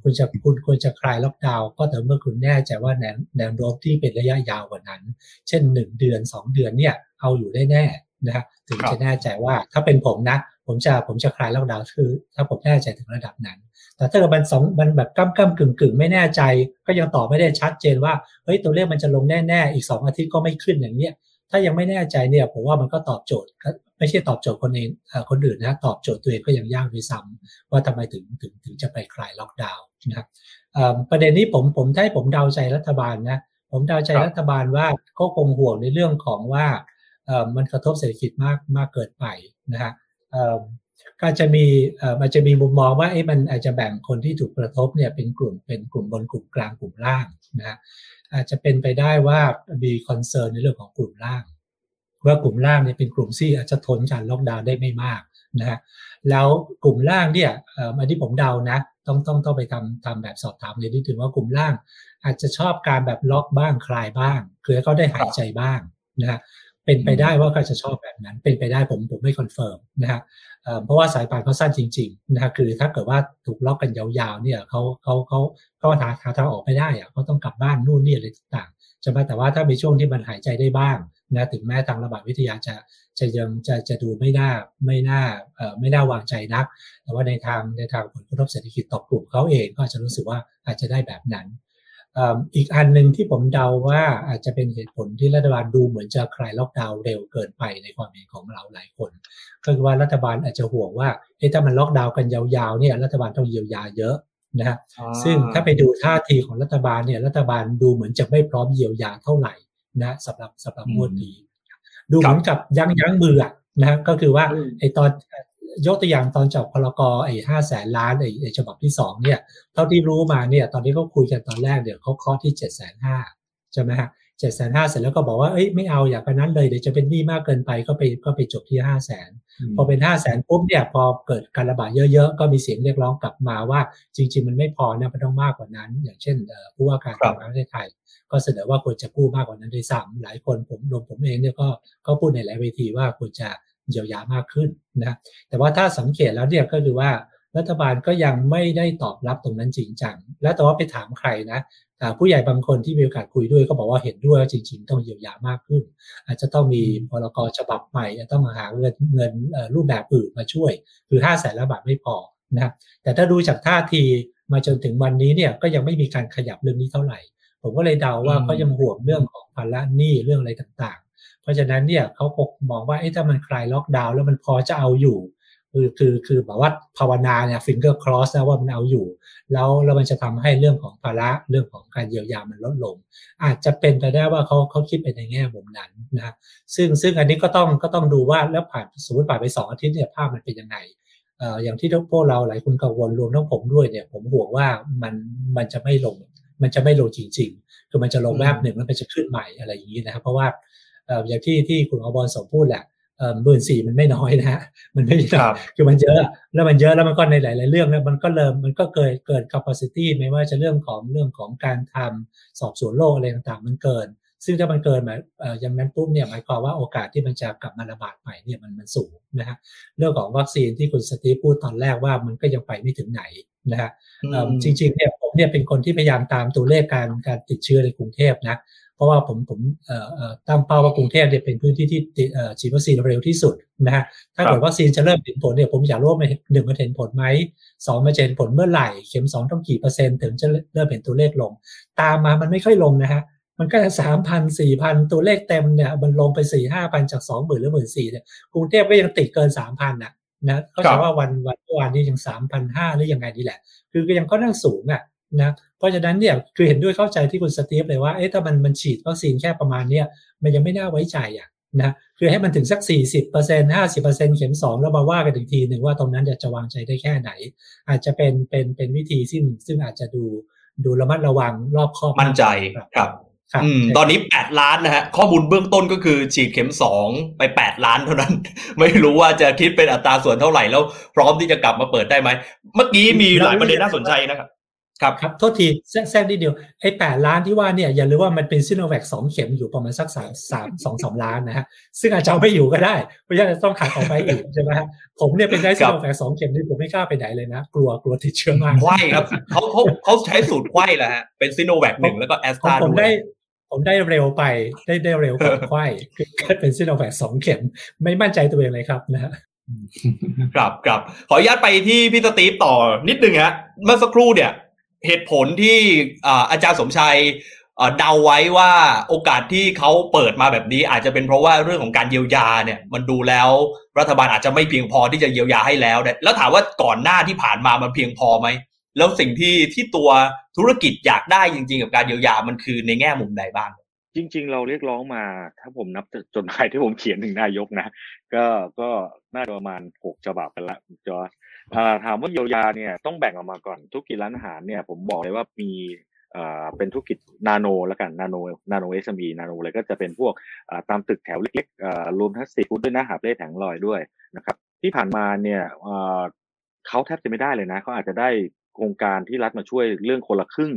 คุณจะคุณควรจะคลายล็อกดาวน์ก็แต่เมื่อคุณแน่ใจว่าแนวแนวโน้มที่เป็นระยะยาวกว่านั้น เช่น 1 เดือน 2 เดือนเนี่ยเอาอยู่ได้แน่นะฮะถึงจะแน่ใจว่าถ้าเป็นผมนะ ผมจะผมจะคลายล็อกดาวน์คือ ถ้าผมแน่ใจถึงระดับนั้น แต่ถ้าเกิดมันสองมันแบบก้ำก้ำกึ่งกึ่งไม่แน่ใจ ก็ยังตอบไม่ได้ชัดเจนว่าเฮ้ยตัวเลขมันจะลงแน่ๆอีกสองอาทิตย์ก็ไม่ขึ้นอย่างเนี้ยถ้ายังไม่แน่ใจเนี่ยผมว่ามันก็ตอบโจทย์ไม่ใช่ตอบโจทย์คนเองคนอื่นนะตอบโจทย์ตัวเองก็ยังยากด้วยซ้ำว่าทำไมถึงถึงถึงจะไปคลายล็อกดาวน์ นะครับประเด็นนี้ผมผมให้ผมเดาใจรัฐบาลนะผมเดาใจรัฐบาลว่าก็คงห่วงในเรื่องของว่ามันกระทบเศรษฐกิจมากมากเกินไปนะฮะก็จะมีเอ่อมันจะมีมุมมองว่าเอ๊ะมันอาจจะแบ่งคนที่ถูกกระทบเนี่ยเป็นกลุ่มเป็นกลุ่มบนกลุ่มกลางกลุ่มล่างนะฮะอาจจะเป็นไปได้ว่ามี concern ในเรื่องของกลุ่มล่าง ว่ากลุ่มล่างเนี่ยเป็นกลุ่มที่อาจจะทนการล็อกดาวน์ได้ไม่มากนะฮะแล้วกลุ่มล่างเนี่ยเอ่ออันที่ผมเดานะ ต้องต้องต้องไปทำทำแบบสอบถามเลยที่ถึงว่ากลุ่มล่าง อาจจะชอบการแบบล็อกบ้างคลายบ้างคือเขาได้หายใจบ้างนะฮะเป็นไปได้ว่าเขาจะชอบแบบนั้น เป็นไปได้ผมผมไม่ confirm นะฮะเพราะว่าสายป่านเขาสั้นจริงๆนะฮะคือถ้าเกิดว่าถูกล็อกกันยาวๆเนี่ยเขาเขาเขาเขาหาหาทางออกไม่ได้อะเขาต้องกลับบ้านนู่นนี่อะไรต่างๆใช่ไหมแต่ว่าถ้าในช่วงที่มันหายใจได้บ้าง นะถึงแม้ทางระบาดวิทยาจะจะยังจะจะดูไม่น่าไม่น่าเอ่อไม่น่าวางใจนัก แต่ว่าในทางในทางผลกระทบเศรษฐกิจต่อกลุ่มเขาเองก็จะรู้สึกว่าอาจจะได้แบบนั้นอีกอันหนึ่งที่ผมเดาว่าอาจจะเป็นเหตุผลที่รัฐบาลดูเหมือนจะคลายล็อกดาวน์เร็วเกินไปในความเห็นของเราหลายคน ก็คือว่ารัฐบาลอาจจะห่วงว่าเฮ้ถ้ามันล็อกดาวน์กันยาวๆเนี่ยรัฐบาลต้องเยียวยาเยอะนะฮะซึ่งถ้าไปดูท่าทีของรัฐบาลเนี่ยรัฐบาลดูเหมือนจะไม่พร้อมเยียวยาเท่าไหร่ นะสำหรับสำหรับงวดนี้ดูเหมือนกับยั้งยั้งมือนะก็คือว่าไอตอนยกตัวอย่างตอนจับพลกรไอ้ห้าแสนล้านไอ้ไอ้ฉบับที่สองเนี่ยเท่าที่รู้มาเนี่ย ตอนนี้เขาคุยกันตอนแรกเดี๋ยวเขาเคาะที่เจ็ดแสนห้าใช่ไหมฮะ เจ็ดแสนห้าเสร็จแล้วก็บอกว่าเอ้ยไม่เอาอย่างนั้นเลยเดี๋ยวจะเป็นหนี้มากเกินไปก็ไปก็ไปจบที่ห้าแสนพอเป็นห้าแสนปุ๊บเนี่ยพอเกิดการระบาดเยอะๆ ก็มีเสียงเรียกร้องกลับมาว่า จริง ๆ มันไม่พอนะมันต้องมากกว่านั้น อย่างเช่นผู้ว่าการการประเทศไทยก็เสนอว่าควรจะกู้มากกว่านั้นด้วยซ้ำหลายคนผมรวมผมเองเนี่ยก็ก็พูดในหลายเวทีว่าควรจะเยียวยามากขึ้นนะแต่ว่าถ้าสังเกตแล้วเนี่ยก็คือว่า รัฐบาลก็ยังไม่ได้ตอบรับตรงนั้นจริงจัง แล้วแต่ว่าไปถามใครนะผู้ใหญ่บางคนที่มีโอกาสคุยด้วยก็บอกว่าเห็นด้วยว่าจริง ๆ ต้องเยียวยามากขึ้น อาจจะต้องมีพรกฉบับใหม่ต้องหาเงินเงินรูปแบบอื่นมาช่วย คือ5้าแสนละบาทไม่พอนะแต่ถ้าดูจากท่าทีมาจนถึงวันนี้เนี่ยก็ยังไม่มีการขยับเรื่องนี้เท่าไหร่ ผมก็เลยเดาว่าเขายังห่วงเรื่องของภาระหนี้เรื่องอะไรต่างราะฉะนั้นเนี่ยเขาคงมองว่าถ้ามันคลายล็อกดาวน์แล้วมันพอจะเอาอยู่ คือคือคือแบบว่าภาวนาเนี่ยฟิงเกอร์ครอสนะว่ามันเอาอยู่ แล้วแล้วมันจะทำให้เรื่องของภาระเรื่องของการเยียวยามันลดลง อาจจะเป็นไปได้ว่าเขาเขาคิดไปในแง่มุมนั้นนะซึ่งซึ่งอันนี้ก็ต้องก็ต้องดูว่าแล้วผ่านสมมติผ่านไปสองอาทิตย์เนี่ยภาพมันเป็นยังไงเอ่ออย่างที่พวกเราหลายคนกังวลรวมทั้งผมด้วยเนี่ย ผมห่วงว่ามันมันจะไม่ลง มันจะไม่ลงจริง ๆ คือมันจะลงแวบหนึ่งแล้วมันจะขึ้นใหม่อะไรอย่างนี้นะครับเพราะว่าอย่างที่ที่คุณอบอลสมพูดแหละ หมื่นสี่มันไม่น้อยนะฮะมันไม่ใช่ครับคือมันเยอะ แล้วมันเยอะแล้วมันก็ในหลาย ๆ เรื่องเนี่ยมันก็เริ่มมันก็เกิดเกิด capacity ไม่ว่าจะเรื่องของเรื่องของการทำสอบสวนโรคอะไรต่างๆ มันเกิน ซึ่งถ้ามันเกินหมายเอ่ออย่างนั้นปุ๊บเนี่ยหมายความว่าโอกาสที่มันจะกลับมาระบาดใหม่เนี่ยมันมันสูงนะฮะเรื่องของวัคซีนที่คุณสตีฟพูดตอนแรกว่ามันก็ยังไปไม่ถึงไหนนะฮะเอ่อจริง ๆ เนี่ยผมเนี่ยเป็นคนที่พยายามตามตัวเลขการการติดเชื้อในกรุงเทพนะ เพราะว่าผมผมเอ่อเอ่อตั้งเป้าว่ากรุงเทพเนี่ยเป็นพื้นที่ที่ติดเอ่อฉีดวัคซีนเร็วที่สุดนะฮะถ้าเกิดวัคซีนจะเริ่มเห็นผลเนี่ยผมอยากรู้ว่ามันหนึ่งมันเห็นผลไหมสองมันจะเห็นผลเมื่อไหร่ เข็มสองต้องกี่เปอร์เซ็นต์ถึงจะเริ่มเห็นตัวเลขลง ตามมามันไม่ค่อยลงนะฮะมันก็สามพันสี่พันตัวเลขเต็มเนี่ยมันลงไปสี่ห้าพันจากสองหมื่นหรือหมื่นสี่เนี่ยกรุงเทพก็ยังติดเกินสามพันนะนะก็ครัจะบว่าวันวันเมื่อวานนี้ยังสามพันห้าหรือยังไงนี่แหละ คือก็ยังก็นั่งสูงอะนะ เพราะฉะนั้นเนี่ยคือเห็นด้วยเข้าใจที่คุณสตีฟเลยว่าเอ๊ะถ้ามันมันฉีดวัคซีนแค่ประมาณเนี้ยมันยังไม่น่าไว้ใจอะนะคือให้มันถึงสัก 40% 50%เข็ม 2 แล้วมาว่ากันอีกทีหนึ่งว่าตรงนั้นจะจะวางใจได้แค่ไหน อาจจะเป็นเป็นเป็นวิธีซึ่งซึ่งอาจจะดูดูระมัดระวังรอบคอบมั่นใจครับครับครับอืมใช่ตอนนี้ 8 ล้านนะฮะข้อมูลเบื้องต้นก็คือฉีดเข็ม 2 ไป 8 ล้านเท่านั้น ไม่รู้ว่าจะคิดเป็นอัตราส่วนเท่าไหร่แล้วพร้อมที่จะกลับมาเปิดได้ไหมเมื่อกี้มีหลายประเด็นน่าสนใจนะครับ ครับครับโทษทีแทรกแทรกนิดเดียวไอ้แปดล้านที่ว่าเนี่ยอย่าลืมว่ามันเป็นซิโนแวคสองเข็มอยู่ประมาณสักสามสามสองสามล้านนะฮะซึ่งอาจจะเอาไม่อยู่ก็ได้เพราะฉะนั้นต้องหักออกไปอีกใช่ไหมฮะผมเนี่ยเป็นได้คซิรับโนแวคสองเข็มนี่ผมไม่กล้าไปไหนเลยนะ กลัวกลัวติดเชื้อมากไข้ครับเขาเขาเขาใช้สูตรไข้แหละฮะเป็นซิโนแวคหนึ่งแล้วก็แอสผมตราผมด้วได้ยผมได้เร็วไปได้ได้เร็วกว่าไข้คือแค่เป็นซิโนแวคสองเข็ม ไม่มั่นใจตัวเองเลยครับนะฮะครับครับขออนุญาตไปที่พี่สตีฟต่อนิดนึงฮะเมื่อสักครู่เนี่ย เหตุผลที่อาจารย์สมชัยเดาไว้ว่าโอกาสที่เขาเปิดมาแบบนี้อาจจะเป็นเพราะว่าเรื่องของการเยียวยาเนี่ยมันดูแล้วรัฐบาลอาจจะไม่เพียงพอที่จะเยียวยาให้แล้วเนี่ยแล้วถามว่าก่อนหน้าที่ผ่านมามันเพียงพอไหมแล้วสิ่งที่ที่ตัวธุรกิจอยากได้จริง ๆ กับการเยียวยามันคือในแง่มุมใดบ้าง จริง ๆ เราเรียกร้องมา ถ้าผมนับจดหมายที่ผมเขียนถึงนายกนะ ก็ก็น่าจะประมาณหกฉบับไปละจอร์ ถามว่าเยียวยาเนี่ยต้องแบ่งออกมาก่อนธุรกิจร้านอาหารเนี่ยผมบอกเลยว่ามีเป็นธุรกิจนาโนแล้วกันนาโนนาโน SME นาโนเลยก็จะเป็นพวกตามตึกแถวเล็กๆรวมทั้งสตรีทฟู้ดด้วยนะหาบเร่แผงลอยด้วยนะครับ ที่ผ่านมาเนี่ยเขาแทบจะไม่ได้เลยนะเขาอาจจะได้โครงการที่รัฐมาช่วยเรื่องคนละครึ่ง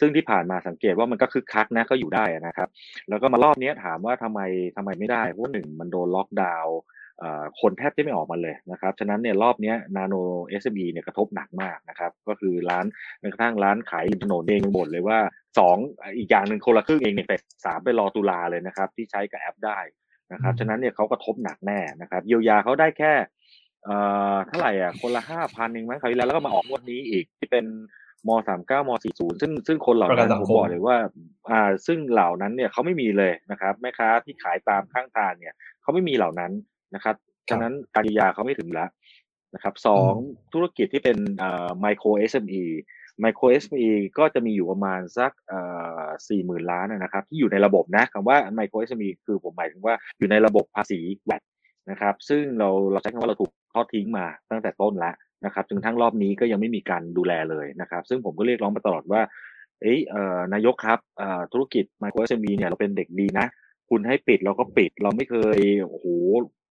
ซึ่งที่ผ่านมาสังเกตว่ามันก็คึกคักนะก็อยู่ได้นะครับ แล้วก็มารอบนี้ถามว่าทำไมทำไมไม่ได้เพราะหนึ่งมันโดนล็อกดาวน์ คนแทบจะไม่ออกมาเลยนะครับ ฉะนั้นเนี่ยรอบเนี้ยนาโน SME เนี่ยกระทบหนักมากนะครับ ก็คือร้านแม้กระทั่งร้านขายริมถนนเองยังบ่นเลยว่าสองอีกอย่างหนึ่งคนละครึ่งเองเนี่ยเฟสสามไปรอตุลาเลยนะครับ ที่ใช้กับแอปได้นะครับ ฉะนั้นเนี่ยเขากระทบหนักแน่นะครับ เยียวยาเขาได้แค่เอ่อเท่าไหร่อะคนละห้าพันเองมั้งคราวที่แล้วแล้วก็มาออกงวดนี้อีกที่เป็นมสามเก้ามสี่ศูนย์ซึ่งซึ่งคนเหล่าประกันั้นนสังผมคมบอกเลยว่า อ่า ซึ่งเหล่านั้นเนี่ยเขาไม่มีเลยนะครับแม่ค้าที่ขายตามข้างทางเนี่ยเขาไม่มีเหล่านั้น นะครับฉะนั้นการเยียวยาเขาไม่ถึงแล้วนะครับสองธุรกิจที่เป็นเอ่อไมโคร SME ไมโคร SME ก็จะมีอยู่ประมาณสักเอ่อสี่หมื่นล้านนะครับ ที่อยู่ในระบบนะคำว่าไมโคร SME คือผมหมายถึงว่าอยู่ในระบบภาษีแวดนะครับ ซึ่งเราเราใช้คำว่าเราถูกทอดทิ้งมาตั้งแต่ต้นแล้วนะครับจนทั้งรอบนี้ก็ยังไม่มีการดูแลเลยนะครับ ซึ่งผมก็เรียกร้องมาตลอดว่า เอ้ยเอ่อนายกครับเอ่อธุรกิจไมโคร SME เนี่ยเราเป็นเด็กดีนะ คุณให้ปิดเราก็ปิดเราไม่เคยโอ้โหอ่า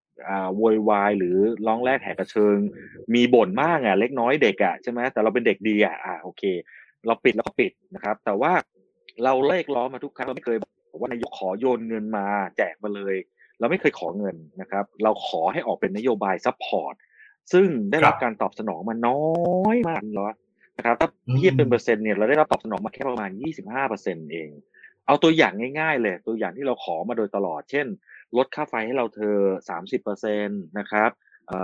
โวยวายหรือร้องแรกแหกกระเชิง มีบ่นมากอะ เล็กน้อยเด็กอะใช่ไหมแต่เราเป็นเด็กดีอะอ่าโอเค เราปิดเราก็ปิดนะครับ แต่ว่าเราเรียกร้องมาทุกครั้งเราไม่เคยบอกว่านายกขอโยนเงินมาแจกมาเลย เราไม่เคยขอเงินนะครับ เราขอให้ออกเป็นนโยบาย support ซึ่งได้รับการตอบสนองมาน้อยมากเนาะนะครับถ้าเทียบเป็นเปอร์เซ็นต์เนี่ยเราได้รับตอบสนองมาแค่ประมาณ 25เปอร์เซ็นต์เอง เอาตัวอย่างง่ายๆเลย ตัวอย่างที่เราขอมาโดยตลอด เช่น ลดค่าไฟให้เราเถอะ 30เปอร์เซ็นต์นะครับ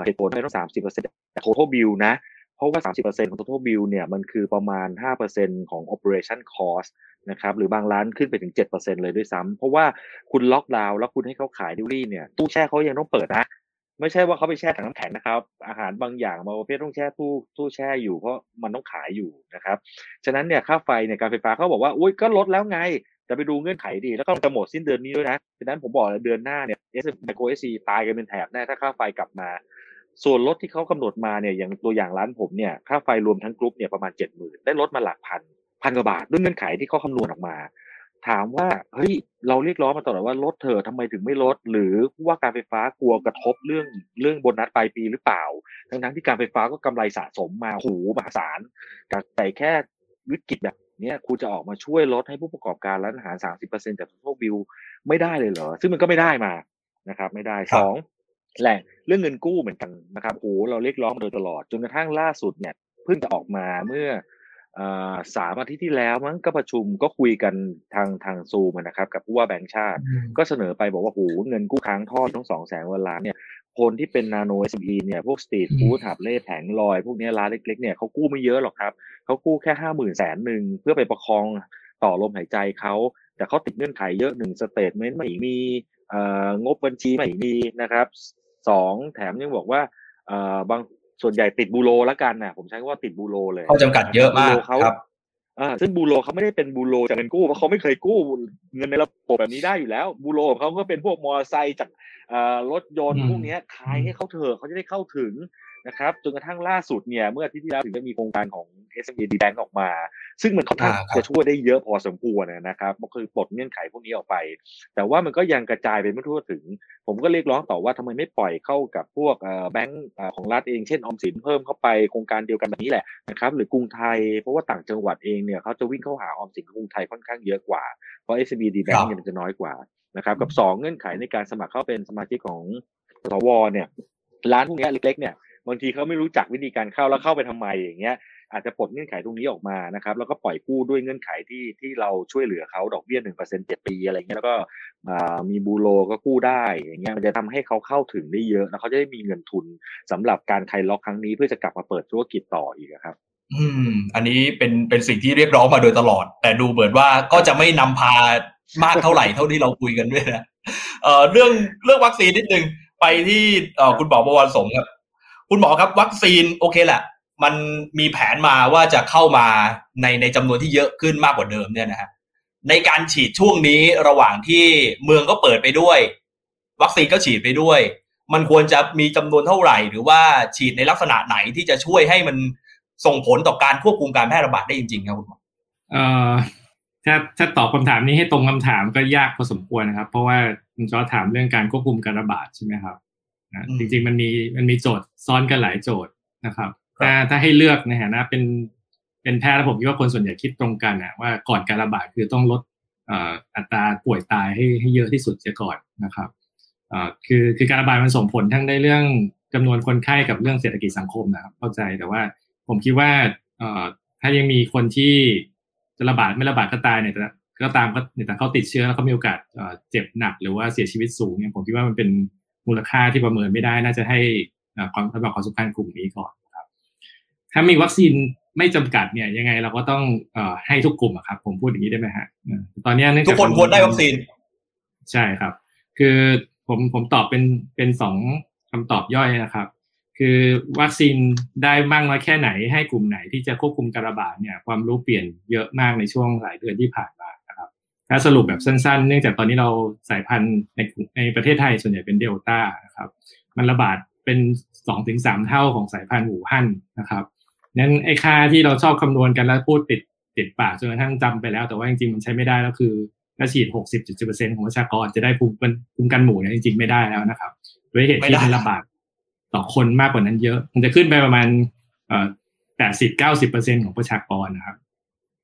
เหตุผลทำไมต้อง 30เปอร์เซ็นต์แต่ total bill นะ เพราะว่า 30เปอร์เซ็นต์ของ total bill เนี่ย มันคือประมาณ5เปอร์เซ็นต์ของ operation cost นะครับ หรือบางร้านขึ้นไปถึง7เปอร์เซ็นต์เลยด้วยซ้ำ เพราะว่าคุณล็อกดาวน์แล้วคุณให้เขาขายดิวรี่เนี่ย ตู้แช่เขายังต้องเปิดนะ ไม่ใช่ว่าเขาไปแช่ถังน้ำแข็งนะครับ อาหารบางอย่างบางประเภทต้องแช่ตู้ตู้แช่อยู่เพราะมันต้องขายอยู่นะครับ ฉะนั้นเนี่ยค่าไฟเนี่ยการไฟฟ้าเขาบอกว่า อุ้ยก็ลดแล้วไง แต่ไปดูเงื่อนไขดี แล้วก็จะหมดสิ้นเดือนนี้ด้วยนะฉะนั้นผมบอกเลยเดือนหน้าเนี่ย SME ตายกันเป็นแถบแน่ถ้าค่าไฟกลับมา ส่วนลดที่เขากำหนดมาเนี่ยอย่างตัวอย่างร้านผมเนี่ยค่าไฟรวมทั้งกรุ๊ปเนี่ยประมาณเจ็ดหมื่นได้ลดมาหลักพันพันกว่าบาทด้วยเงื่อนไขที่เขาคำนวณออกมา ถามว่าเฮ้ยเราเรียกร้องมาตลอดว่าลดเถอะทำไมถึงไม่ลด หรือว่าการไฟฟ้ากลัวกระทบเรื่องเรื่องโบนัสปลายปีหรือเปล่า ทั้งทั้งที่การไฟฟ้าก็กำไรสะสมมาโหมหาศาลแต่แค่วิกฤตแบบ เนี้ยคุณจะออกมาช่วยลดให้ผู้ประกอบการร้านอาหาร30%จากทั้งบิลไม่ได้เลยเหรอ ซึ่งมันก็ไม่ได้มานะครับ ไม่ได้สองแหล่งเรื่องเงินกู้เหมือนกันนะครับโอ้เราเรียกร้องมาโดยตลอดจนกระทั่งล่าสุดเนี่ยเพิ่งจะออกมาเมื่อสามอาทิตย์ที่แล้วมั้งก็ประชุมก็คุยกันทางทางซูมนะครับ กับผู้ว่าแบงค์ชาติ ก็เสนอไปบอกว่าโหเงินกู้ค้างท่อต้องสองแสนล้านเนี่ย คนที่เป็นนาโน SME เนี่ยพวกสตรีทฟู้ดหาบเร่แผงลอย พวกนี้ร้านเล็กๆเนี่ยเขากู้ไม่เยอะหรอกครับเขากู้แค่ห้าหมื่นแสนหนึ่งเพื่อไปประคองต่อลมหายใจเขาแต่เขาติดเงื่อนไขเยอะหนึ่ง statement ไม่มีงบบัญชีไม่มีนะครับสองแถมยังบอกว่าบางส่วนใหญ่ติดบูโรแล้วกันนะผมใช้ว่าติดบูโรเลยเขาจำกัดเยอะมากครับ อ่าซึ่งบูโรเขาไม่ได้เป็นบูโรจากเงินกู้เพราะเขาไม่เคยกู้เงินในระบบแบบนี้ได้อยู่แล้ว บูโรเขาก็เป็นพวกมอเตอร์ไซค์จากรถยนต์พวกนี้ขายให้เขาเถอะเขาจะได้เข้าถึง นะครับจนกระทั่งล่าสุดเนี่ยเมื่อที่ที่แล้วถึงจะมีโครงการของ SME D Bank ออกมา ซึ่งมันค่อนข้างจะช่วยได้เยอะพอสมควรนะครับก็คือปลดเงื่อนไขพวกนี้ออกไป แต่ว่ามันก็ยังกระจายไปไม่ทั่วถึง ผมก็เรียกร้องต่อว่าทำไมไม่ปล่อยเข้ากับพวกแบงก์ของรัฐเองเช่นออมสินเพิ่มเข้าไปโครงการเดียวกันแบบนี้แหละนะครับหรือกรุงไทยเพราะว่าต่างจังหวัดเองเนี่ยเขาจะวิ่งเข้าหาออมสินกรุงไทยค่อนข้างเยอะกว่าเพราะ SME D Bank เนี่ยมันจะน้อยกว่านะครับกับ 2 เงื่อนไขในการสมัครเข้าเป็นสมาชิกของสวเนี่ยร้านพวกนี้เล็กๆเนี่ย บางทีเขาไม่รู้จักวิธีการเข้าแล้วเข้าไปทำไมอย่างเงี้ยอาจจะปลดเงื่อนไขตรงนี้ออกมานะครับ แล้วก็ปล่อยกู้ด้วยเงื่อนไขที่ที่เราช่วยเหลือเขาดอกเบี้ยหนึ่งเปอร์เซ็นต์เจ็ดปีอะไรเงี้ยแล้วก็มีบูโรก็กู้ได้อย่างเงี้ยมันจะทำให้เขาเข้าถึงได้เยอะแล้วเขาจะได้มีเงินทุนสำหรับการคลายล็อกครั้งนี้เพื่อจะกลับมาเปิดธุรกิจต่ออีกครับ อืม อันนี้เป็นเป็นสิ่งที่เรียกร้องมาโดยตลอด แต่ดูเหมือนว่าก็จะไม่นำพามากเท่าไหร่เท่าที่เราคุยกันด้วยนะเอ่อเรื่องเรื่องวัคซีนนิดนึงไปที่เอ่อคุณหมอบวรสมครับ คุณหมอครับวัคซีนโอเคแหละ มันมีแผนมาว่าจะเข้ามาในในจำนวนที่เยอะขึ้นมากกว่าเดิมเนี่ยนะฮะในการฉีดช่วงนี้ระหว่างที่เมืองก็เปิดไปด้วย วัคซีนก็ฉีดไปด้วย มันควรจะมีจำนวนเท่าไหร่ หรือว่าฉีดในลักษณะไหนที่จะช่วยให้มันส่งผลต่อการควบคุมการแพร่ระบาดได้จริงๆครับคุณหมอถ้าถ้าตอบคำถามนี้ให้ตรงคำถามก็ยากพอสมควรนะครับ เพราะว่าคุณจอถามเรื่องการควบคุมการระบาดใช่ไหมครับ นะจริงๆมันมีมันมีโจทย์ซ้อนกันหลายโจทย์นะครับถ้าถ้าให้เลือกในฐานะเป็นเป็นแพทย์ผมคิดว่าคนส่วนใหญ่คิดตรงกันนะว่าก่อนการระบาดคือต้องลดอัตราป่วยตายให้ให้เยอะที่สุดเสียก่อนนะครับคือคือการระบาดมันส่งผลทั้งในเรื่องจำนวนคนไข้กับเรื่องเศรษฐกิจสังคมนะครับ เข้าใจแต่ว่าผมคิดว่าถ้ายังมีคนที่จะระบาดไม่ระบาดก็ตายเนี่ยก็ตามก็แต่เขาติดเชื้อแล้วเขามีโอกาสเจ็บหนักหรือว่าเสียชีวิตสูงเนี่ยผมคิดว่ามันเป็น มูลค่าที่ประเมินไม่ได้น่าจะให้ความสำหรับความสำคัญกลุ่มนี้ก่อนครับ ถ้ามีวัคซีนไม่จำกัดเนี่ยยังไงเราก็ต้องอให้ทุกกลุ่มครับ ผมพูดอย่างนี้ได้ไหมฮะตอนนี้ทุกคนควรได้วัคซีน ใช่ครับ คือผมผมตอบเป็นเป็นสองคำตอบย่อยนะครับ คือวัคซีนได้มากน้อยแค่ไหนให้กลุ่มไหนที่จะควบคุมการระบาดเนี่ยความรู้เปลี่ยนเยอะมากในช่วงหลายเดือนที่ผ่านมา ถ้าสรุปแบบสั้นๆ เนื่องจากตอนนี้เราสายพันธุ์ในในประเทศไทยส่วนใหญ่เป็นเดลต้านะครับ มันระบาดเป็นสองถึงสามเท่าของสายพันธุ์หูฮั่นนะครับนั้นไอ้ค่าที่เราชอบคำนวณกันแล้วพูดติดติดปากจนกระทั่งจำไปแล้ว แต่ว่าจริงๆมันใช้ไม่ได้แล้วคือถ้าฉีดหกสิบเจ็ดสิบเปอร์เซ็นของประชากรจะได้ภูมิภูมิกันหมู่เนี่ยจริงๆไม่ได้แล้วนะครับด้วยเหตุที่มันระบาดต่อคนมากกว่านั้นเยอะ มันจะขึ้นไปประมาณเอ่อแปดสิบเก้าสิบเปอร์เซ็นของประชากรนะครับ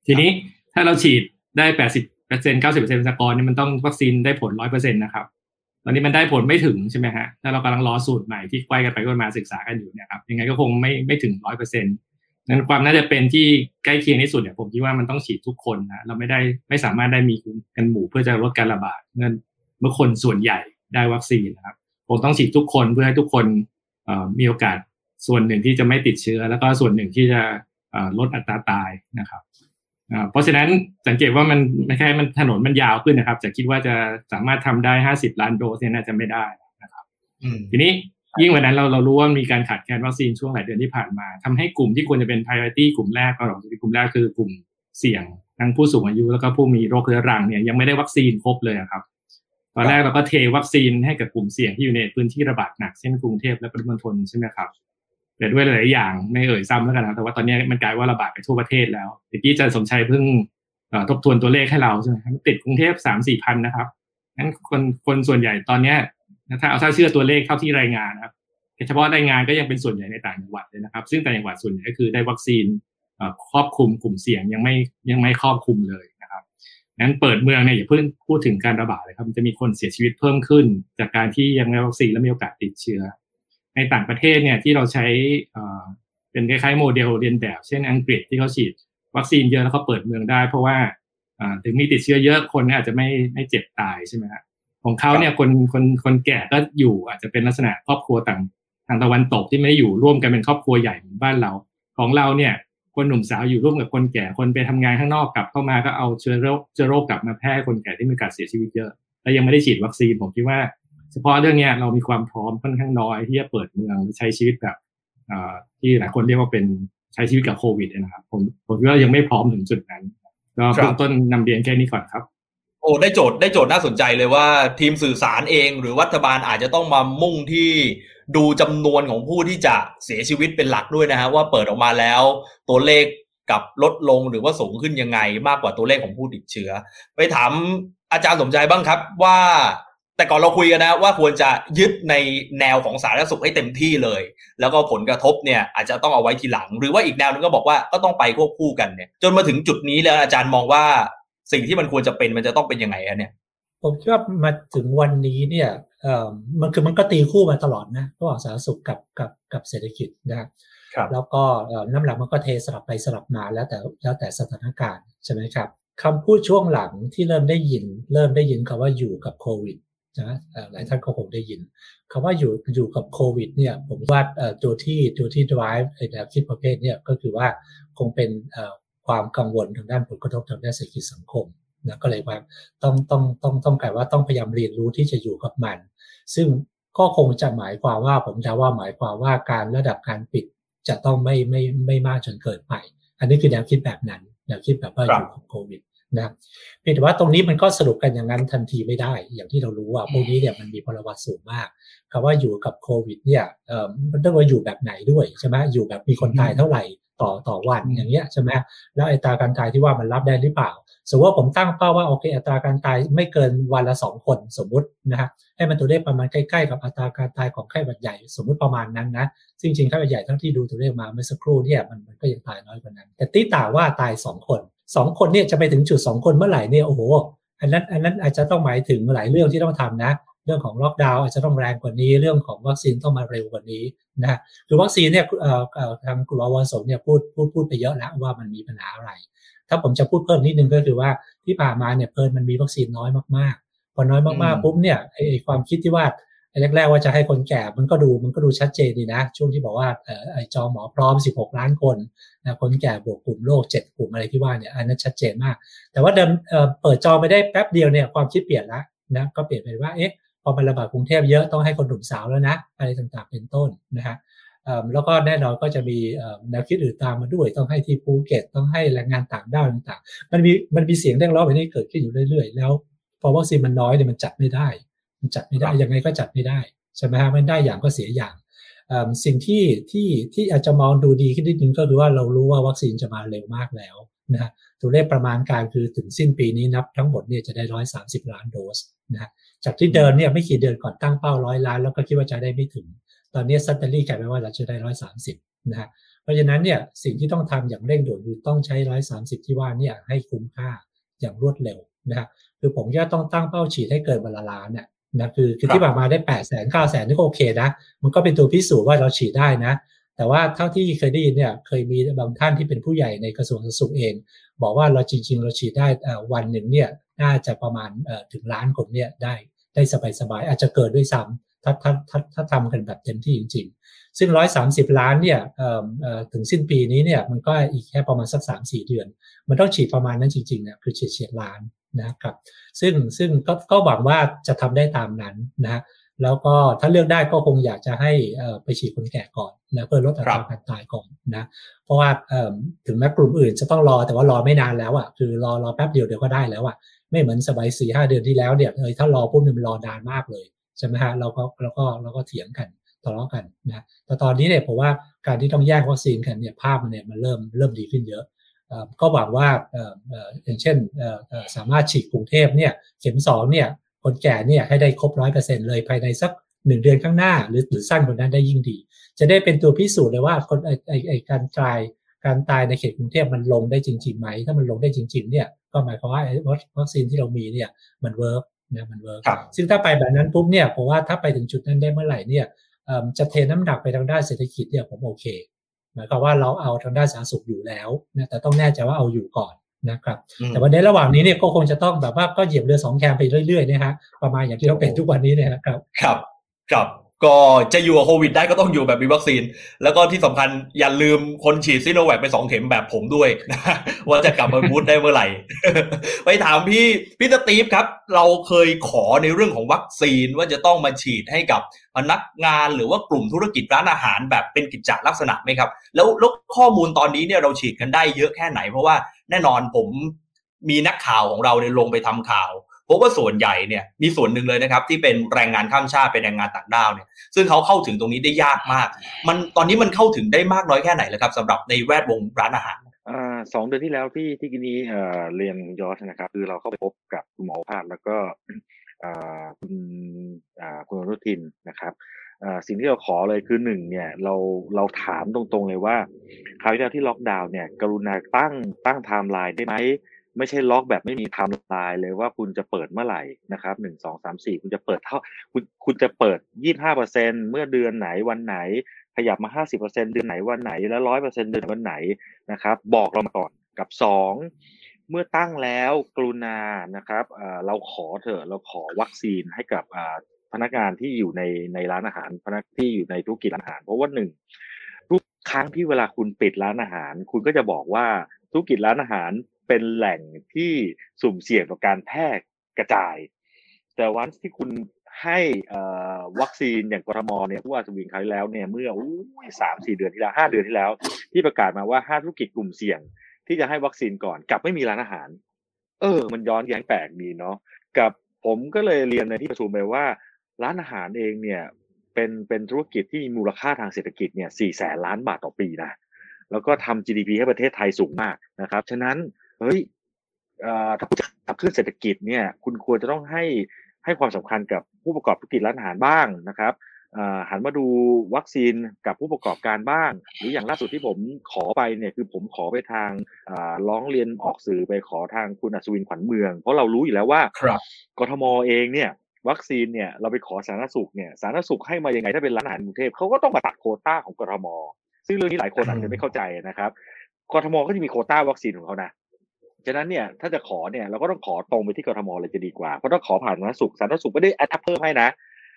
ทีนี้ถ้าเราฉีดได้แปดสิบ เปอร์เซ็นต์เก้าสิบเปอร์เซ็นต์สกอร์นี่มันต้องวัคซีนได้ผลร้อยเปอร์เซ็นต์นะครับ ตอนนี้มันได้ผลไม่ถึงใช่ไหมฮะ ถ้าเรากำลังรอสูตรใหม่ที่ใกล้กันไปก็มาศึกษากันอยู่เนี่ยครับ ยังไงก็คงไม่ไม่ถึงร้อยเปอร์เซ็นต์นั้นความน่าจะเป็นที่ใกล้เคียงที่สุดเนี่ยผมคิดว่ามันต้องฉีดทุกคนนะ เราไม่ได้ไม่สามารถได้มีกันหมู่เพื่อจะลดการระบาดเมื่อเมื่อคนส่วนใหญ่ได้วัคซีนนะครับผมต้องฉีดทุกคนเพื่อให้ทุกคนมีโอกาสส่วนหนึ่งที่จะไม่ติดเชื้อ แล้วก็ส่วนหนึ่งที่จะลดอัตราตายนะครับ เพราะฉะนั้นสังเกตว่ามันไม่ใช่มันถนนมันยาวขึ้นนะครับ จะคิดว่าจะสามารถทำได้ห้าสิบล้านโดสเนี่ยน่าจะไม่ได้นะครับทีนี้ยิ่งวันนั้นเราเรารู้ว่ามีการขาดแคลนวัคซีนช่วงหลายเดือนที่ผ่านมาทำให้กลุ่มที่ควรจะเป็น priority กลุ่มแรกก็หรอกกลุ่มแรกคือกลุ่มเสี่ยงทั้งผู้สูงอายุแล้วก็ผู้มีโรคเรื้อรังเนี่ยยังไม่ได้วัคซีนครบเลยครับตอนแรกเราก็เทวัคซีนให้กับกลุ่มเสี่ยงที่อยู่ในพื้นที่ระบาดหนักเช่นกรุงเทพและปริมณฑลใช่ไหมครับ แต่ด้วยหลายอย่างไม่เอ่ยซ้ำแล้วกันนะแต่ว่าตอนนี้มันกลายว่าระบาดไปทั่วประเทศแล้วทีกี้อาจารย์สมชัยเพิ่งทบทวนตัวเลขให้เราใช่ไหมติดกรุงเทพสามสี่พันนะครับงั้นคนคนส่วนใหญ่ตอนเนี้ยถ้าเอาถ้าเชื่อตัวเลขเท่าที่รายงานนะครับเฉพาะรายงานก็ยังเป็นส่วนใหญ่ในต่างจังหวัดเลยนะครับ ซึ่งต่างจังหวัดส่วนใหญ่ก็คือได้วัคซีนครอบคลุมกลุ่มเสี่ยงยังไม่ยังไม่ครอบคลุมเลยนะครับงั้นเปิดเมืองเนี่ยอย่าเพิ่งพูดถึงการระบาดเลยครับจะมีคนเสียชีวิตเพิ่มขึ้น จากการที่ยังไม่วัคซีนและมีโอกาสติดเชื้อ ในต่างประเทศเนี่ยที่เราใช้เป็นคล้ายๆโมเดลเรียนแบบ เช่นอังกฤษที่เขาฉีดวัคซีนเยอะแล้วเขาเปิดเมืองได้ เพราะว่าถึงมีติดเชื้อเยอะคนอาจจะไม่ไม่เจ็บตายใช่ไหมครัของเขาเนี่ยคนคนคนแก่ก็อยู่อาจจะเป็นลักษณะครอบครัวต่างทางตะวันตกที่ไม่ได้อยู่ร่วมกันเป็นครอบครัวใหญ่เหมือนบ้านเรา ของเราเนี่ยคนหนุ่มสาวอยู่ร่วมกับคนแก่คนไปทำงานข้างนอกกลับเข้ามาก็เอาเชื้อโรคเชื้อโรคกลับมาแพร่คนแก่ที่มีการเสียชีวิตเยอะและยังไม่ได้ฉีดวัคซีนผมคิดว่า ฉพาะเรื่องนี้เรามีความพร้อมค่อนข้างน้อยที่จะเปิดเมืองใช้ชีวิตแบบที่หลายคนเรียกว่าเป็นใช้ชีวิตกับโควิดนะครับ ผมผมคิดว่ายังไม่พร้อมถึงจุดนั้นก็เบื้องต้นนำเรียนแค่นี้ก่อนครับ โอ้ได้โจทย์ได้โจทย์น่าสนใจเลยว่าทีมสื่อสารเอง หรือรัฐบาลอาจจะต้องมามุ่งที่ดูจำนวนของผู้ที่จะเสียชีวิตเป็นหลักด้วยนะฮะว่าเปิดออกมาแล้วตัวเลขกับลดลงหรือว่าสูงขึ้นยังไงมากกว่าตัวเลขของผู้ติดเชื้อ ไปถามอาจารย์สมใจบ้างครับว่า แต่ก่อนเราคุยกันนะว่าควรจะยึดในแนวของสาธารณสุขให้เต็มที่เลย แล้วก็ผลกระทบเนี่ยอาจจะต้องเอาไว้ทีหลัง หรือว่าอีกแนวนึงก็บอกว่าก็ต้องไปควบคู่กันเนี่ยจนมาถึงจุดนี้แล้วอาจารย์มองว่าสิ่งที่มันควรจะเป็นมันจะต้องเป็นยังไงอะเนี่ย ผมคิดว่ามาถึงวันนี้เนี่ยเอ่อมันคือมันก็ตีคู่มาตลอดนะระหว่างสาธารณสุขกับกับกับเศรษฐกิจนะครับแล้วก็น้ำหลักมันก็เทสลับไปสลับมาแล้วแต่แล้วแต่สถานการณ์ใช่ไหมครับคำพูดช่วงหลังที่เริ่มได้ยิน เริ่มได้ยินคำว่าอยู่กับโควิด นะหลายท่านก็คงได้ยินคำว่าอยู่อยู่กับโควิดเนี่ยผมว่าตัวที่ตัวที่ drive แนวคิดประเภทเนี่ยก็คือว่าคงเป็นความกังวลทางด้านผลกระทบทางด้านเศรษฐกิจสังคมนะก็เลยว่าต้องต้องต้องต้องการว่าต้องพยายามเรียนรู้ที่จะอยู่กับมัน ซึ่งก็คงจะหมายความว่าผมจะว่าหมายความว่าการระดับการปิดจะต้องไม่ไม่ไม่มากจนเกินไป อันนี้คือแนวคิดแบบนั้นแนวคิดแบบว่าอยู่กับโควิด นะครับเพียงแต่ว่าตรงนี้มันก็สรุปกันอย่างนั้นทันทีไม่ได้ อย่างที่เรารู้ว่าพวกนี้เนี่ยมันมีพลวัตสูงมากคำว่าอยู่กับโควิด เนี่ยเอ่อมันต้องว่าอยู่แบบไหนด้วยใช่ไหมอยู่แบบมีคนตายเท่าไหร่ต่อต่อวันอย่างเงี้ยใช่ไหมแล้วอัตราการตายที่ว่ามันรับได้หรือเปล่า สมมติว่าผมตั้งเป้าว่าโอเคอัตราการตายไม่เกินวันละสองคนสมมุตินะฮะให้มันตัวเลขประมาณใกล้ๆกับอัตราการตายของไข้หวัดใหญ่ สมมุติประมาณนั้นนะจริงๆไข้หวัดใหญ่ทั้งที่ดูตัวเลขมาเมื่อสักครู่เนี่ยมันมันก็ยังตายน้อยกว่านั้น แต่ตีตาว่าตายสองคน สองคนเนี่ยจะไปถึงจุดสองคนเมื่อไหร่เนี่ยโอ้โหอันนั้นอันนั้นอาจจะต้องหมายถึงหลายเรื่องที่ต้องทำนะ เรื่องของล็อกดาวน์อาจจะต้องแรงกว่านี้ เรื่องของวัคซีนต้องมาเร็วกว่านี้นะคือวัคซีนเนี่ยทางคุณอวรสมเนี่ยพูดพูดพูดไปเยอะแล้วว่ามันมีปัญหาอะไร ถ้าผมจะพูดเพิ่มนิดนึงก็คือว่าที่ผ่านมาเนี่ยเพลินมันมีวัคซีนน้อยมากๆพอน้อยมากๆปุ๊บเนี่ยไอความคิดที่ว่า แรกๆว่าจะให้คนแก่มันก็ดูมันก็ดูชัดเจนดีนะ ช่วงที่บอกว่าไอจอหมอพร้อม 16 ล้านคนนะคนแก่บวกกลุ่มโรค7กลุ่มอะไรที่ว่าเนี่ยอันนั้นชัดเจนมาก แต่ว่าเดิมเปิดจอไปได้แป๊บเดียวเนี่ยความคิดเปลี่ยนละนะก็เปลี่ยนไปว่าเอ๊ะพอมันระบาดกรุงเทพเยอะต้องให้คนหนุ่มสาวแล้วนะอะไรต่างๆเป็นต้นนะฮะแล้วก็แน่นอนก็จะมีแนวคิดอื่นตามมาด้วย ต้องให้ที่ภูเก็ตต้องให้แรงงานต่างด้าวต่างๆ มันมีมันมีเสียงเรียกร้องแบบนี้เกิดขึ้นอยู่เรื่อยๆ แล้วพอวัคซีนมันน้อยเนี่ยมันจัดไม่ได้ มันจัดไม่ได้ยังไงก็จัดไม่ได้ใช่ไหมฮะมันได้อย่างก็เสียอย่างสิ่งที่ที่ที่อาจจะมองดูดีขึ้นนิดนึงก็คือว่าเรารู้ว่าวัคซีนจะมาเร็วมากแล้วนะฮะตัวเลขประมาณการคือถึงสิ้นปีนี้นับทั้งหมดเนี่ยจะได้ร้อยสาสิบล้านโดสนะฮะจากที่เดินเนี่ยไม่กี่เดือนก่อนตั้งเป้าร้อยล้านแล้วก็คิดว่าจะได้ไม่ถึง ตอนนี้ซัตเตอรี่กลายเป็นว่าเราจะได้ร้อยสามสิบนะฮะเพราะฉะนั้นเนี่ยสิ่งที่ต้องทำอย่างเร่งด่วนคือต้องใช้ร้อยสามสิบที่ว่าเนี่ยให้คุ้มค่าอย่างรวดเร็วนะฮะคือผมก็ต้องตั้งเป้าฉีดให้เกินวันละล้านเนี่ย นะคือคือที่ผ่านมาได้แปดแสนเก้าแสนนี่ก็โอเคนะ มันก็เป็นตัวพิสูจน์ว่าเราฉีดได้นะ แต่ว่าเท่าที่เคยได้ยินเนี่ยเคยมีบางท่านที่เป็นผู้ใหญ่ในกระทรวงสาธารณสุขเอง บอกว่าเราจริง ๆ เราฉีดได้วันหนึ่งเนี่ยน่าจะประมาณถึงล้านคนเนี่ยได้ได้สบายๆอาจจะเกิดด้วยซ้ำถ้าถ้าถ้าถ้าทำกันแบบเต็มที่จริง ๆ ซึ่ง 130 ล้านเนี่ยถึงสิ้นปีนี้เนี่ยมันก็อีกแค่ประมาณสัก 3-4 เดือน มันต้องฉีดประมาณนั้นจริงๆเนี่ยคือเฉียดเฉียดล้าน นะครับซึ่งซึ่งก็ก็หวังว่าจะทำได้ตามนั้นนะแล้วก็ถ้าเลือกได้ก็คงอยากจะให้ไปฉีดคนแก่ก่อนนะเพื่อลดอัตราการตายก่อนนะเพราะว่าถึงแม้กลุ่มอื่นจะต้องรอแต่ว่ารอไม่นานแล้วอะคือรอรอแป๊บเดียวเดี๋ยวก็ได้แล้วอะไม่เหมือนสบายสี่ห้าเดือนที่แล้วเนี่ยเออถ้ารอปุ๊บมันรอนานมากเลยใช่ไหมฮะเราก็เราก็เราก็เถียงกันทะเลาะกันนะแต่ตอนนี้เนี่ยผมว่าการที่ต้องแยกวัคซีนกันเนี่ยภาพมันเนี่ยมันเริ่มเริ่มดีขึ้นเยอะ ก็หวังว่าอย่างเช่นสามารถฉีดกรุงเทพเนี่ยเข็มสองเนี่ยคนแก่เนี่ยให้ได้ครบร้อยเปอร์เซ็นเลยภายในสักหนึ่งเดือนข้างหน้า หรือหรือสั้นกว่านั้นได้ยิ่งดี จะได้เป็นตัวพิสูจน์เลยว่าคนไอไอไอการตายการตายในเขตกรุงเทพมันลงได้จริงๆไหม ถ้ามันลงได้จริง ๆ เนี่ยก็หมายความว่าวัคซีนที่เรามีเนี่ยมัน workนะมัน work ซึ่งถ้าไปแบบนั้นปุ๊บเนี่ยผมว่าถ้าไปถึงจุดนั้นได้เมื่อไหร่เนี่ยจะเทน้ำหนักไปทางด้านเศรษฐกิจเนี่ยผมโอเค หมายความว่าเราเอาทางด้านสาธารณสุขอยู่แล้วนะแต่ต้องแน่ใจว่าเอาอยู่ก่อนนะครับ แต่วันในระหว่างนี้เนี่ยก็คงจะต้องแบบว่าก็เหยียบเรือสองแคมไปเรื่อยๆนะฮะประมาณอย่างที่เราเป็นทุกวันนี้เนี่ยครับ ครับครับ ก็จะอยู่กับโควิดได้ก็ต้องอยู่แบบมีวัคซีน แล้วก็ที่สำคัญอย่าลืมคนฉีดซิโนแวคไปสองเข็มแบบผมด้วยนะว่าจะกลับมาบูธได้เมื่อไหร่ ไปถามพี่พี่สตีฟครับ เราเคยขอในเรื่องของวัคซีนว่าจะต้องมาฉีดให้กับพนักงานหรือว่ากลุ่มธุรกิจร้านอาหารแบบเป็นกิจจลักษณะไหมครับ แล้วลข้อมูลตอนนี้เนี่ยเราฉีดกันได้เยอะแค่ไหน เพราะว่าแน่นอนผมมีนักข่าวของเราเนี่ยลงไปทำข่าว พบว่าส่วนใหญ่เนี่ยมีส่วนหนึ่งเลยนะครับ ที่เป็นแรงงานข้ามชาติเป็นแรงงานต่างด้าวเนี่ยซึ่งเขาเข้าถึงตรงนี้ได้ยากมาก มันตอนนี้มันเข้าถึงได้มากน้อยแค่ไหนแล้วครับสำหรับในแวดวงร้านอาหารอสองเดือนที่แล้วที่ที่กินีเอ่อเรียนยอสนะครับ คือเราเข้าไปพบกับคุณหมอภาคแล้วก็คุณคุณรุทินนะครับสิ่งที่เราขอเลยคือหนึ่งเนี่ยเราเราถามตรงๆเลยว่า คราวที่แล้วที่ล็อกดาวน์เนี่ย กรุณาตั้งตั้งไทม์ไลน์ได้ไหม ไม่ใช่ล็อกแบบไม่มีไทม์ไลน์เลยว่าคุณจะเปิดเมื่อไหร่นะครับหนึ่งสองสามสี่คุณจะเปิดเท่า คุณคุณจะเปิดยี่ห้าเปอร์เซ็นเมื่อเดือนไหนวันไหน ขยับมาห้าสิบเปอร์เซ็นเดือนไหนวันไหน แล้วร้อยเปอร์เซ็นเดือนวันไหนนะครับ บอกเรามาก่อนกับสองเมื่อตั้งแล้วกรุณานะครับเราขอเถอะเราขอวัคซีนให้กับพนักงานที่อยู่ในในร้านอาหาร พนักที่อยู่ในธุรกิจอาหาร เพราะว่าหนึ่งทุกครั้งที่เวลาคุณปิดร้านอาหาร คุณก็จะบอกว่าธุรกิจร้านอาหาร เป็นแหล่งที่สุ่มเสี่ยงต่อการแพร่กระจาย แต่วันที่คุณให้วัคซีนอย่างกรทมเนี่ยผู้ว่าสวิงครั้งแล้วเนี่ยเมื่อสามสี่เดือนที่แล้วห้าเดือนที่แล้ว ที่ประกาศมาว่าห้าธุรกิจกลุ่มเสี่ยง ที่จะให้วัคซีนก่อนกับไม่มีร้านอาหาร เออ มันย้อนแย้งแปลกดีเนาะกับผมก็เลยเรียนในที่ประชุมไปว่า ร้านอาหารเองเนี่ยเป็นเป็นธุรกิจที่มีมูลค่าทางเศรษฐกิจเนี่ยสี่แสนล้านบาทต่อปีนะแล้วก็ทำ GDP ให้ประเทศไทยสูงมากนะครับฉะนั้น เฮ้ยถ้าคุณจะขับเคลื่อนเศรษฐกิจเนี่ย คุณควรจะต้องให้ให้ความสำคัญกับผู้ประกอบธุรกิจร้านอาหารบ้างนะครับหันมาดูวัคซีนกับผู้ประกอบการบ้าง หรืออย่างล่าสุดที่ผมขอไปเนี่ยคือผมขอไปทางร้องเรียนออกสื่อไปขอทางคุณอัศวินขวัญเมือง เพราะเรารู้อยู่แล้วว่ากทมเองเนี่ยวัคซีนเนี่ยเราไปขอสาธารณสุขเนี่ยสาธารณสุขให้มายังไงถ้าเป็นร้านอาหารกรุงเทพเขาก็ต้องมาตัดโคต้าของกทม ซึ่งเรื่องนี้หลายคนอาจจะไม่เข้าใจนะครับกทมก็จะมีโคต้าวัคซีนของเขานะ ฉะนั้นเนี่ยถ้าจะขอเนี่ยเราก็ต้องขอตรงไปที่กรทมเลยจะดีกว่าเพราะถ้าขอผ่านสาธารณสุขสาธารณสุขไม่ได้แอดเพิ่มให้นะ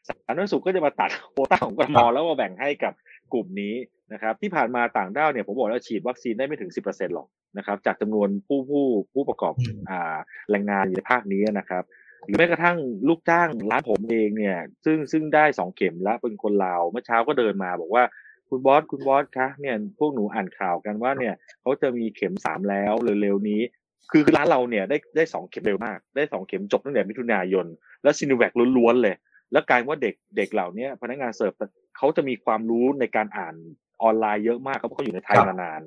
สาธารณสุขก็จะมาตัดโคต้าของกรทมแล้วมาแบ่งให้กับกลุ่มนี้นะครับที่ผ่านมาต่างด้าวเนี่ยผมบอกแล้วฉีดวัคซีนได้ไม่ถึง 10%หรอกนะครับจากจำนวนผู้ผู้ผู้ประกอบอ่าแรงงานในภาคนี้นะครับ หรือแม้กระทั่งลูกจ้างร้านผมเองเนี่ย ซึ่งซึ่งได้สองเข็มแล้วเป็นคนลาวเมื่อเช้าก็เดินมาบอกว่าคุณบอสคุณบอสคะเนี่ยพวกหนูอ่านข่าวกันว่าเนี่ยเขาจะมีเข็มสามแล้วเร็วๆนี้ คือคือร้านเราเนี่ยได้ได้สองเข็มเร็วมาก ได้สองเข็มจบตั้งแต่มิถุนายน แล้วซิโนแวคล้วนๆเลย แล้วกลายว่าเด็กเด็กเหล่านี้พนักงานเสิร์ฟเขาจะมีความรู้ในการอ่านออนไลน์เยอะมากเขาเขาอยู่ในไทยมานาน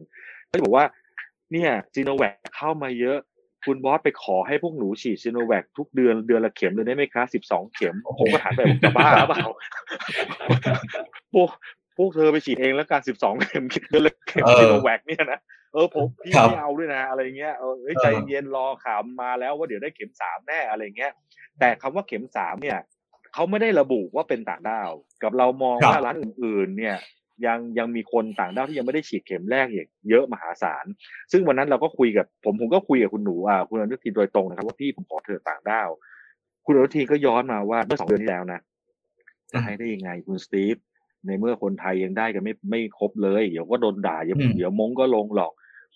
เขาจะบอกว่าเนี่ยซิโนแวคเข้ามาเยอะคุณบอสไปขอให้พวกหนูฉีดซิโนแวคทุกเดือนเดือนละเข็มเลยได้ไหมคะสิบสองเข็ม ผมก็ถามไปบอกจะบ้าหรือเปล่าพวกพวกเธอไปฉีดเองแล้วการสิบสองเข็มเดือนละเข็มซีโนแวคเนี่ยนะ เออผมพี่ไม่เอาด้วยนะอะไรเงี้ยเออใจเย็นรอข่าวมาแล้วว่าเดี๋ยวได้เข็มสามแน่อะไรเงี้ย แต่คำว่าเข็มสามเนี่ยเขาไม่ได้ระบุว่าเป็นต่างด้าว กับเรามองว่าร้านอื่น ๆ เนี่ยยังยังมีคนต่างด้าวที่ยังไม่ได้ฉีดเข็มแรกอีกเยอะมหาศาล ซึ่งวันนั้นเราก็คุยกับผมผมก็คุยกับคุณหนูอ่าคุณอนุทินโดยตรงนะครับ ว่าพี่ผมขอเธอต่างด้าว คุณอนุทินก็ย้อนมาว่าเมื่อสองเดือนที่แล้วนะจะให้ได้ยังไงคุณสตีฟในเมื่อคนไทยยังได้กันไม่ไม่ครบเลย เดี๋ยวก็โดนด่าเดี๋ยวเดี๋ยวมงก็ลงหรอก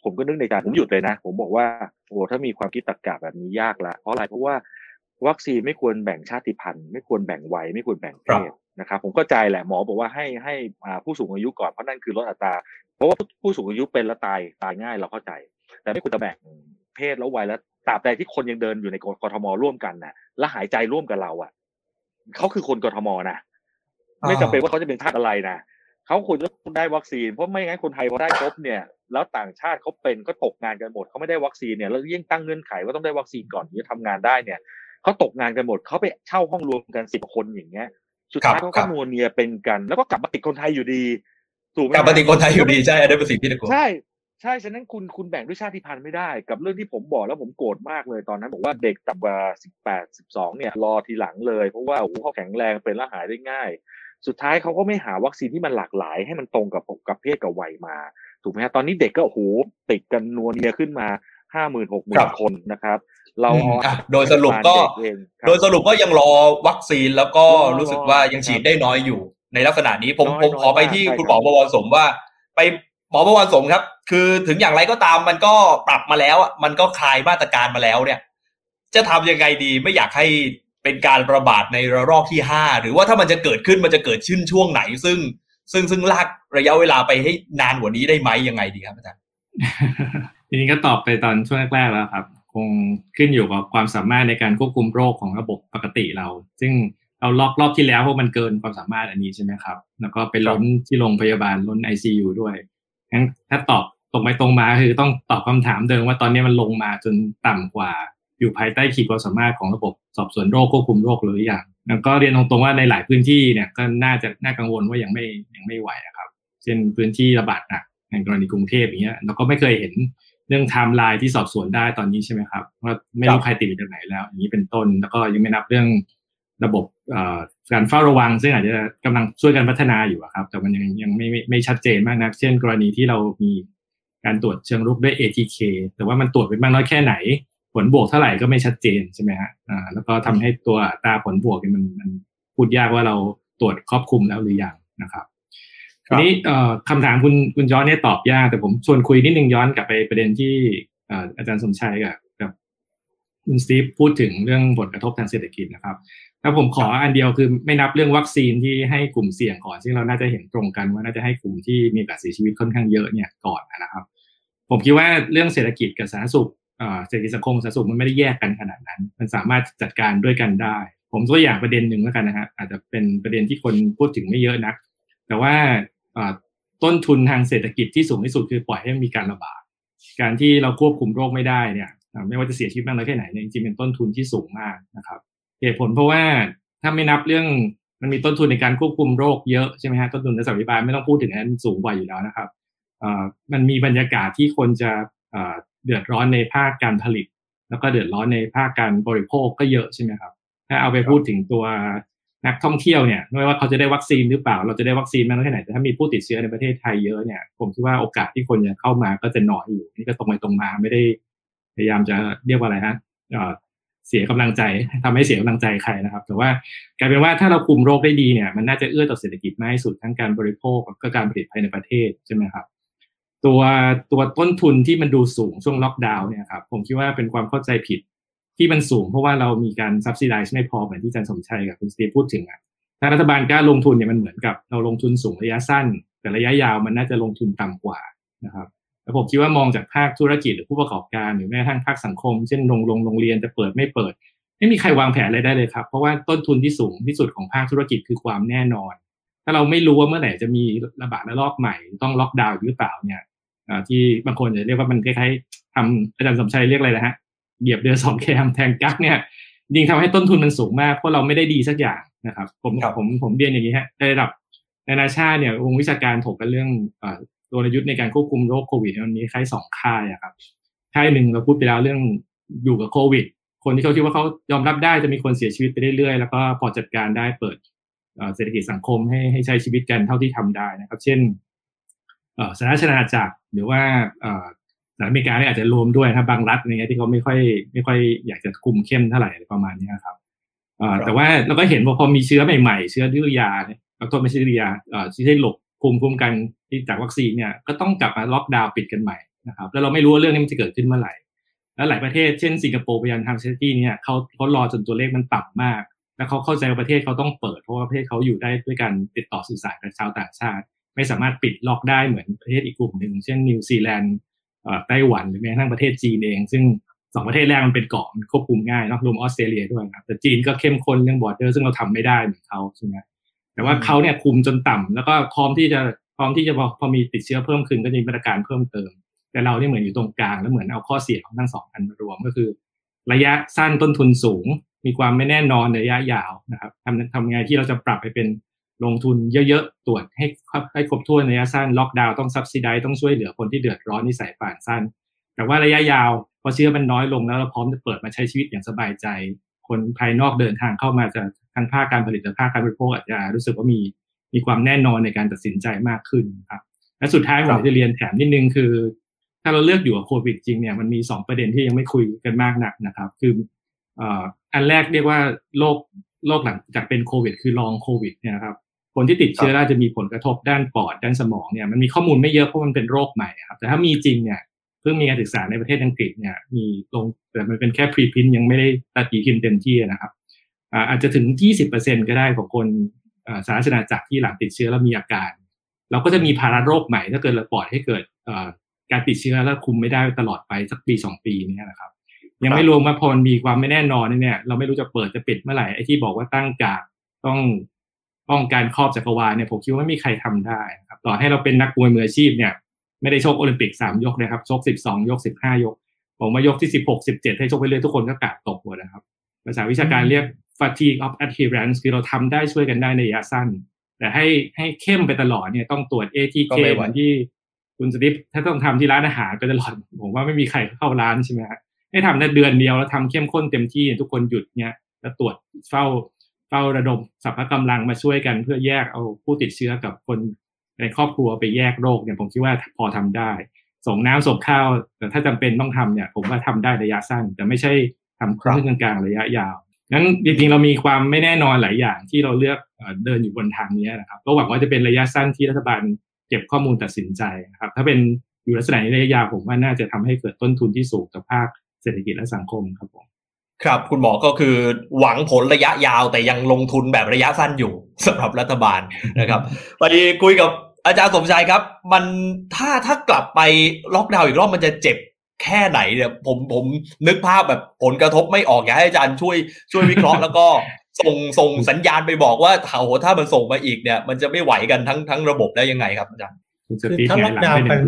ผมก็นึกในใจผมหยุดเลยนะ ผมบอกว่าโอ้ถ้ามีความคิดตรรกะแบบนี้ยากละเพราะอะไรเพราะว่าวัคซีนไม่ควรแบ่งชาติพันธุ์ ไม่ควรแบ่งวัยไม่ควรแบ่งเพศนะครับผมก็ใจแหละหมอบอกว่าให้ให้ผู้สูงอายุก่อนเพราะนั่นคือลดอัตรา เพราะว่าผู้สูงอายุเป็นแล้วตายตายง่ายเราเข้าใจ แต่ไม่ควรจะแบ่งเพศแล้ววัยแล้วตราบใดที่คนยังเดินอยู่ในกรทมร่วมกันนะและหายใจร่วมกับเราอะเขาคือคนกรทมนะไม่จำเป็นว่าเขาจะเป็นชาติอะไรนะ เขาควรจะได้วัคซีนเพราะไม่งั้นคนไทยพอได้ครบเนี่ยแล้วต่างชาติเขาเป็นก็ตกงานกันหมดเขาไม่ได้วัคซีนเนี่ยแล้วยิ่งตั้งเงื่อนไขว่าต้องได้วัคซีนก่อนถึงจะทำงานได้เนี่ยเขาตกงานกันหมดเขาไปเช่าห้องรวมกันสิบคนอย่างเงี้ยสุดท้ายเขาก็นัวเนียเป็นกัน แล้วก็กลับมาติดคนไทยอยู่ดีถูกไหมกลับมาติดคนไทยอยู่ดีใช่อันนี้เป็นสิ่งที่ตะโกนใช่ใช่ ฉะนั้นคุณคุณแบ่งด้วยชาติพันธุ์ไม่ได้ กับเรื่องที่ผมบอกแล้วผมโกรธมากเลยตอนนั้น บอกว่าเด็กต่ำกว่าสิบแปดสิบสองเนี่ยรอทีหลังเลย เพราะว่าโอ้โหเขาแข็งแรงเป็นแล้วหายได้ง่าย สุดท้ายเขาก็ไม่หาวัคซีนที่มันหลากหลาย ให้มันตรงกับกับเพศกับวัยมา ถูกไหมฮะตอนนี้เด็กก็โอ้โหติดกันนัวเนียขึ้นมาห้าหมื่นหกหมื่ครันบคนนะครับ เราอืมอะโดยสรุปก็เด็เองครับโดยสรุปก็ยังรอวัคซีนแล้วก็รอรู้สึกว่ายังฉีดได้น้อยอยู่ในลักษณะนี้ผมน้อยผมขอไปน้อยมากที่ใช่คุณหมอบวรสมว่า ไปหมอบวรสมครับ คือถึงอย่างไรก็ตามมันก็ปรับมาแล้วอะมันก็คลายมาตรการมาแล้วเนี่ย จะทำยังไงดีไม่อยากให้ เป็นการระบาดในระลอกที่ห้าหรือว่าถ้ามันจะเกิดขึ้นมันจะเกิดขึ้นช่วงไหน ซึ่งซึ่งซึ่งลากระยะเวลาไปให้นานกว่านี้ได้ไหมยังไงดีครับอาจารย์ทีนี้ก็ตอบไปตอนช่วงแรกๆแล้วครับ คงขึ้นอยู่กับความสามารถในการควบคุมโรคของระบบปกติเรา ซึ่งเราล็อกรอบที่แล้วเพราะมันเกินความสามารถอันนี้ใช่ไหมครับ แล้วก็ไปล้นที่โรงพยาบาลล้น ICU ด้วยงั้นถ้าตอบตรงไปตรงมาคือต้องตอบคำถามเดิมว่าตอนนี้มันลงมาจนต่ำกว่า อยู่ภายใต้ขีดความสามารถของระบบสอบสวนโรคควบคุมโรคหรือยังแล้วก็เรียนตรงๆว่าในหลายพื้นที่เนี่ยก็น่าจะน่ากังวลว่ายังไม่ยังไม่ไหวอะครับ เช่นพื้นที่ระบาดหนักในกรณีกรุงเทพอย่างเงี้ยเราก็ไม่เคยเห็นเรื่องไทม์ไลน์ที่สอบสวนได้ตอนนี้ใช่ไหมครับว่าไม่รู้ใครติดจากไหนแล้ว อย่างนี้เป็นต้น แล้วก็ยังไม่นับเรื่องระบบการเฝ้าระวัง ซึ่งอาจจะกำลังช่วยกันพัฒนาอยู่ครับ แต่มันยังยังไม่ไม่ไม่ชัดเจนมากนักเช่น กรณีที่เรามีการตรวจเชิงรุกด้วย ATK แต่ว่ามันตรวจไปมากน้อยแค่ไหน ผลบวกเท่าไหร่ก็ไม่ชัดเจนใช่ไหมฮะอ่าแล้วก็ทำให้ตัวอัตราผลบวกมันมันพูดยากว่าเราตรวจครอบคลุมแล้วหรือยังนะครับทีนี้คำถามคุณคุณย้อนเนี่ยตอบยาก แต่ผมชวนคุยนิดนึงย้อนกลับไปประเด็นที่อาจารย์สมชัยกับกับคุณสตีฟพูดถึงเรื่องผลกระทบทางเศรษฐกิจนะครับแล้วผมขออันเดียวคือไม่นับเรื่องวัคซีนที่ให้กลุ่มเสี่ยงก่อน ซึ่งเราน่าจะเห็นตรงกันว่าน่าจะให้กลุ่มที่มีโอกาสเสียชีวิตค่อนข้างเยอะเนี่ยก่อนนะครับ ผมคิดว่าเรื่องเศรษฐกิจกับสาธารณสุข เศรษฐกิจสังคมสาธารณสุขมันไม่ได้แยกกันขนาดนั้น มันสามารถจัดการด้วยกันได้ ผมตัวอย่างประเด็นหนึ่งแล้วกันนะฮะอาจจะเป็นประเด็นที่คนพูดถึงไม่เยอะนัก แต่ว่าต้นทุนทางเศรษฐกิจที่สูงที่สุดคือปล่อยให้มีการระบาดการที่เราควบคุมโรคไม่ได้เนี่ยไม่ว่าจะเสียชีวิตมากน้อยแค่ไหนเนี่ยจริงๆเป็นต้นทุนที่สูงมากนะครับเหตุผลเพราะว่าถ้าไม่นับเรื่องมันมีต้นทุนในการควบคุมโรคเยอะใช่ไหมฮะต้นทุนในสวัสดิบาลไม่ต้องพูดถึงนั้นสูงกว่าอยู่แล้วนะครับมันมีบรรยากาศที่คนจะ เดือดร้อนในภาคการผลิต แล้วก็เดือดร้อนในภาคการบริโภคก็เยอะใช่ไหมครับ ถ้าเอาไปพูดถึงตัวนักท่องเที่ยวเนี่ยไม่ว่าเขาจะได้วัคซีนหรือเปล่า เราจะได้วัคซีนมากน้อยแค่ไหนแต่ถ้ามีผู้ติดเชื้อในประเทศไทยเยอะเนี่ยผมคิดว่าโอกาสที่คนจะเข้ามาก็จะน้อยอยู่นี่ก็ตรงไปตรงมาไม่ได้พยายามจะเรียกว่าอะไรฮะเสียกำลังใจทำให้เสียกำลังใจใครนะครับ แต่ว่ากลายเป็นว่าถ้าเราคุมโรคได้ดีเนี่ย มันน่าจะเอื้อต่อเศรษฐกิจมากที่สุดทั้งการบริโภคกับการผลิตภายในประเทศใช่ไหมครับ ตัวตัวต้นทุนที่มันดูสูงช่วงล็อกดาวน์เนี่ยครับผมคิดว่าเป็นความเข้าใจผิดที่มันสูงเพราะว่าเรามีการซับซิไดซ์ไม่พอเหมือนที่อาจารย์สมชัยกับคุณสตีพูดถึงอะถ้ารัฐบาลกล้าลงทุนเนี่ยมันเหมือนกับเราลงทุนสูงระยะสั้น แต่ระยะยาวมันน่าจะลงทุนต่ำกว่านะครับแล้วผมคิดว่ามองจากภาคธุรกิจหรือผู้ประกอบการหรือแม้กระทั่งภาคสังคม เช่นโรงโรงโรงเรียนจะเปิดไม่เปิด ไม่มีใครวางแผนอะไรได้เลยครับ เพราะว่าต้นทุนที่สูงที่สุดของภาคธุรกิจคือความแน่นอน ถ้าเราไม่รู้ว่าเมื่อไหร่จะมีระบาดระลอกใหม่ ต้องล็อกดาวน์หรือเปล่าเนี่ย ที่บางคนจะเรียกว่ามันคล้ายๆทำอาจารย์สมชัยเรียกอะไรนะฮะเหยียบเดือสองแคมแทงกั๊กเนี่ยยิงทำให้ต้นทุนมันสูงมากเพราะเราไม่ได้ดีสักอย่างนะครับ ผมผมผมเรียนอย่างนี้ฮะในระดับนานาชาติเนี่ยวงวิชาการถกกันเรื่องกลยุทธ์ในการควบคุมโรคโควิดวันนี้คล้ายสองค่ายอะครับค่ายหนึ่งเราพูดไปแล้วเรื่องอยู่กับโควิด คนที่เขาคิดว่าเขายอมรับได้จะมีคนเสียชีวิตไปเรื่อยๆ แล้วก็พอจัดการได้เปิดเศรษฐกิจสังคมให้ให้ใช้ชีวิตกันเท่าที่ทำได้นะครับ เช่น สหราชอาณาจักรหรือว่าสหรัฐอเมริกาเนี่ยอาจจะรวมด้วยนะบางรัฐอะไรเงี้ยที่เขาไม่ค่อยไม่ค่อยอยากจะคุมเข้มเท่าไหร่ประมาณนี้ครับแต่ว่าเราก็เห็นว่าพอมีเชื้อใหม่ๆ เชื้อดื้อยาเนี่ยเราก็ไม่ใช่ดื้อยาที่ให้หลบภูมิคุ้มกันที่จากวัคซีนเนี่ยก็ต้องกลับมาล็อกดาวน์ปิดกันใหม่นะครับแล้วเราไม่รู้ว่าเรื่องนี้มันจะเกิดขึ้นเมื่อไหร่ แล้วหลายประเทศเช่นสิงคโปร์พยายามทำ safety เนี่ยเขาเขารอจนตัวเลขมันต่ำมาก แล้วเขาเข้าใจว่าประเทศเขาต้องเปิดเพราะว่าประเทศเขาอยู่ได้ด้วยการติดต่อสื่อสารกับชาวต่างชาติ ไม่สามารถปิดล็อกได้เหมือนประเทศอีกกลุ่มหนึ่งเช่นนิวซีแลนด์ไต้หวันหรือแม้กระทั่งประเทศจีนเอง ซึ่งสองประเทศแรกมันเป็นเกาะควบคุมง่ายนะรวมออสเตรเลียด้วยครับแต่จีนก็เข้มข้นเรื่องบอร์เดอร์ซึ่งเราทำไม่ได้เหมือนเขาใช่ไหมแต่ว่าเขาเนี่ยคุมจนต่ำแล้วก็พร้อมที่จะพร้อมที่จะพอพอมีติดเชื้อเพิ่มขึ้นก็จะมีมาตรการเพิ่มเติม แต่เราเนี่ยเหมือนอยู่ตรงกลางแล้วเหมือนเอาข้อเสียของทั้งสองอันมารวมก็คือ ระยะสั้นต้นทุนสูง มีความไม่แน่นอนในระยะยาวนะครับทำทำไงที่เราจะปรับไปเป็น ลงทุนเยอะๆ ตรวจให้ให้ครบถ้วนระยะสั้นล็อกดาวน์ต้องซับซิได้ต้องช่วยเหลือคนที่เดือดร้อนที่สายป่านสั้น แต่ว่าระยะยาวพอเชื้อมันน้อยลงแล้วเราพร้อมจะเปิดมาใช้ชีวิตอย่างสบายใจ คนภายนอกเดินทางเข้ามาจะทั้งภาคการผลิตและภาคการบริโภคอาจจะรู้สึกว่ามีมีความแน่นอนในการตัดสินใจมากขึ้นครับและสุดท้ายผมจะเรียนแถมนิดนึงคือ ถ้าเราเลือกอยู่กับโควิดจริงเนี่ยมันมีสองประเด็นที่ยังไม่คุยกันมากนักนะครับ คืออันแรกเรียกว่าโรคโรคหลังจากเป็นโควิด คือลองโควิดเนี่ยครับ คนที่ติดเชื้อแล้วจะมีผลกระทบด้านปอดด้านสมองเนี่ยมันมีข้อมูลไม่เยอะเพราะมันเป็นโรคใหม่ครับแต่ถ้ามีจริงเนี่ยเพิ่งมีการศึกษาในประเทศอังกฤษเนี่ยมีลงแต่มันเป็นแค่พรีพิมพ์ยังไม่ได้ตัดตีพิมพ์เต็มที่นะครับอาจจะถึง 20%ก็ได้ของคนสาธารณจักรที่หลังติดเชื้อแล้วมีอาการ เราก็จะมีภาระโรคใหม่ถ้าเกิดเราปล่อยให้เกิดการติดเชื้อแล้วคุมไม่ได้ตลอดไปสักปีสองปีนี้นะครับ ยังไม่รวมว่าพอมีความไม่แน่นอนเนี่ย เราไม่รู้จะเปิดจะปิดเมื่อไหร่ไอ้ที่บอกว่าตั้งกาดต้อง ป้องกันครอบจักรวาลเนี่ยผมคิดว่าไม่มีใครทำได้ครับต่อให้เราเป็นนักมวยมืออาชีพเนี่ยไม่ได้ชกโอลิมปิกสามยกนะครับชกสิบสองยกสิบห้ายกผมมายกที่สิบหกสิบเจ็ดให้ชกไปเรื่อยทุกคนก็กาดตกหมดนะครับ ภาษาวิชาการเรียก fatigue of adherence คือเราทำได้ช่วยกันได้ในระยะสั้น แต่ให้ให้เข้มไปตลอดเนี่ยต้องตรวจ ATK เหมือนที่คุณสติปถ้าต้องทำที่ร้านอาหารไปตลอด ผมว่าไม่มีใครเข้าร้านใช่ไหมครับให้ทำได้เดือนเดียวแล้วทำเข้มข้นเต็มที่ทุกคนหยุดเนี่ยแล้วตรวจเฝ้า เฝ้าระดมสรรพกำลังมาช่วยกันเพื่อแยกเอาผู้ติดเชื้อกับคนในครอบครัวไปแยกโรคเนี่ยผมคิดว่าพอทำได้ ส่งน้ำส่งข้าว แต่ถ้าจำเป็นต้องทำเนี่ย ผมว่าทำได้ระยะสั้น แต่ไม่ใช่ทำครึ่งกลางๆระยะยาวงั้นจริงๆเรามีความไม่แน่นอนหลายอย่างที่เราเลือกเดินอยู่บนทางนี้นะครับก็หวังว่าจะเป็นระยะสั้นที่รัฐบาลเก็บข้อมูลตัดสินใจนะครับ ถ้าเป็นอยู่ลักษณะในระยะยาวผมว่าน่าจะทำให้เกิดต้นทุนที่สูงกับภาคเศรษฐกิจและสังคมครับผม ครับคุณหมอก็คือหวังผลระยะยาวแต่ยังลงทุนแบบระยะสั้นอยู่สำหรับรัฐบาลนะครับไปคุยกับอาจารย์สมชายครับ มันถ้าถ้ากลับไปล็อกดาวน์อีกรอบมันจะเจ็บแค่ไหนเนี่ยผมผมนึกภาพแบบผลกระทบไม่ออกอยากให้อาจารย์ช่วยช่วยวิเคราะห์แล้วก็ส่งส่งสัญญาณไปบอกว่าโหถ้ามันส่งมาอีกเนี่ย มันจะไม่ไหวกันทั้งทั้งระบบได้ยังไงครับอาจารย์คือถ้าล็อกดาวน์กัน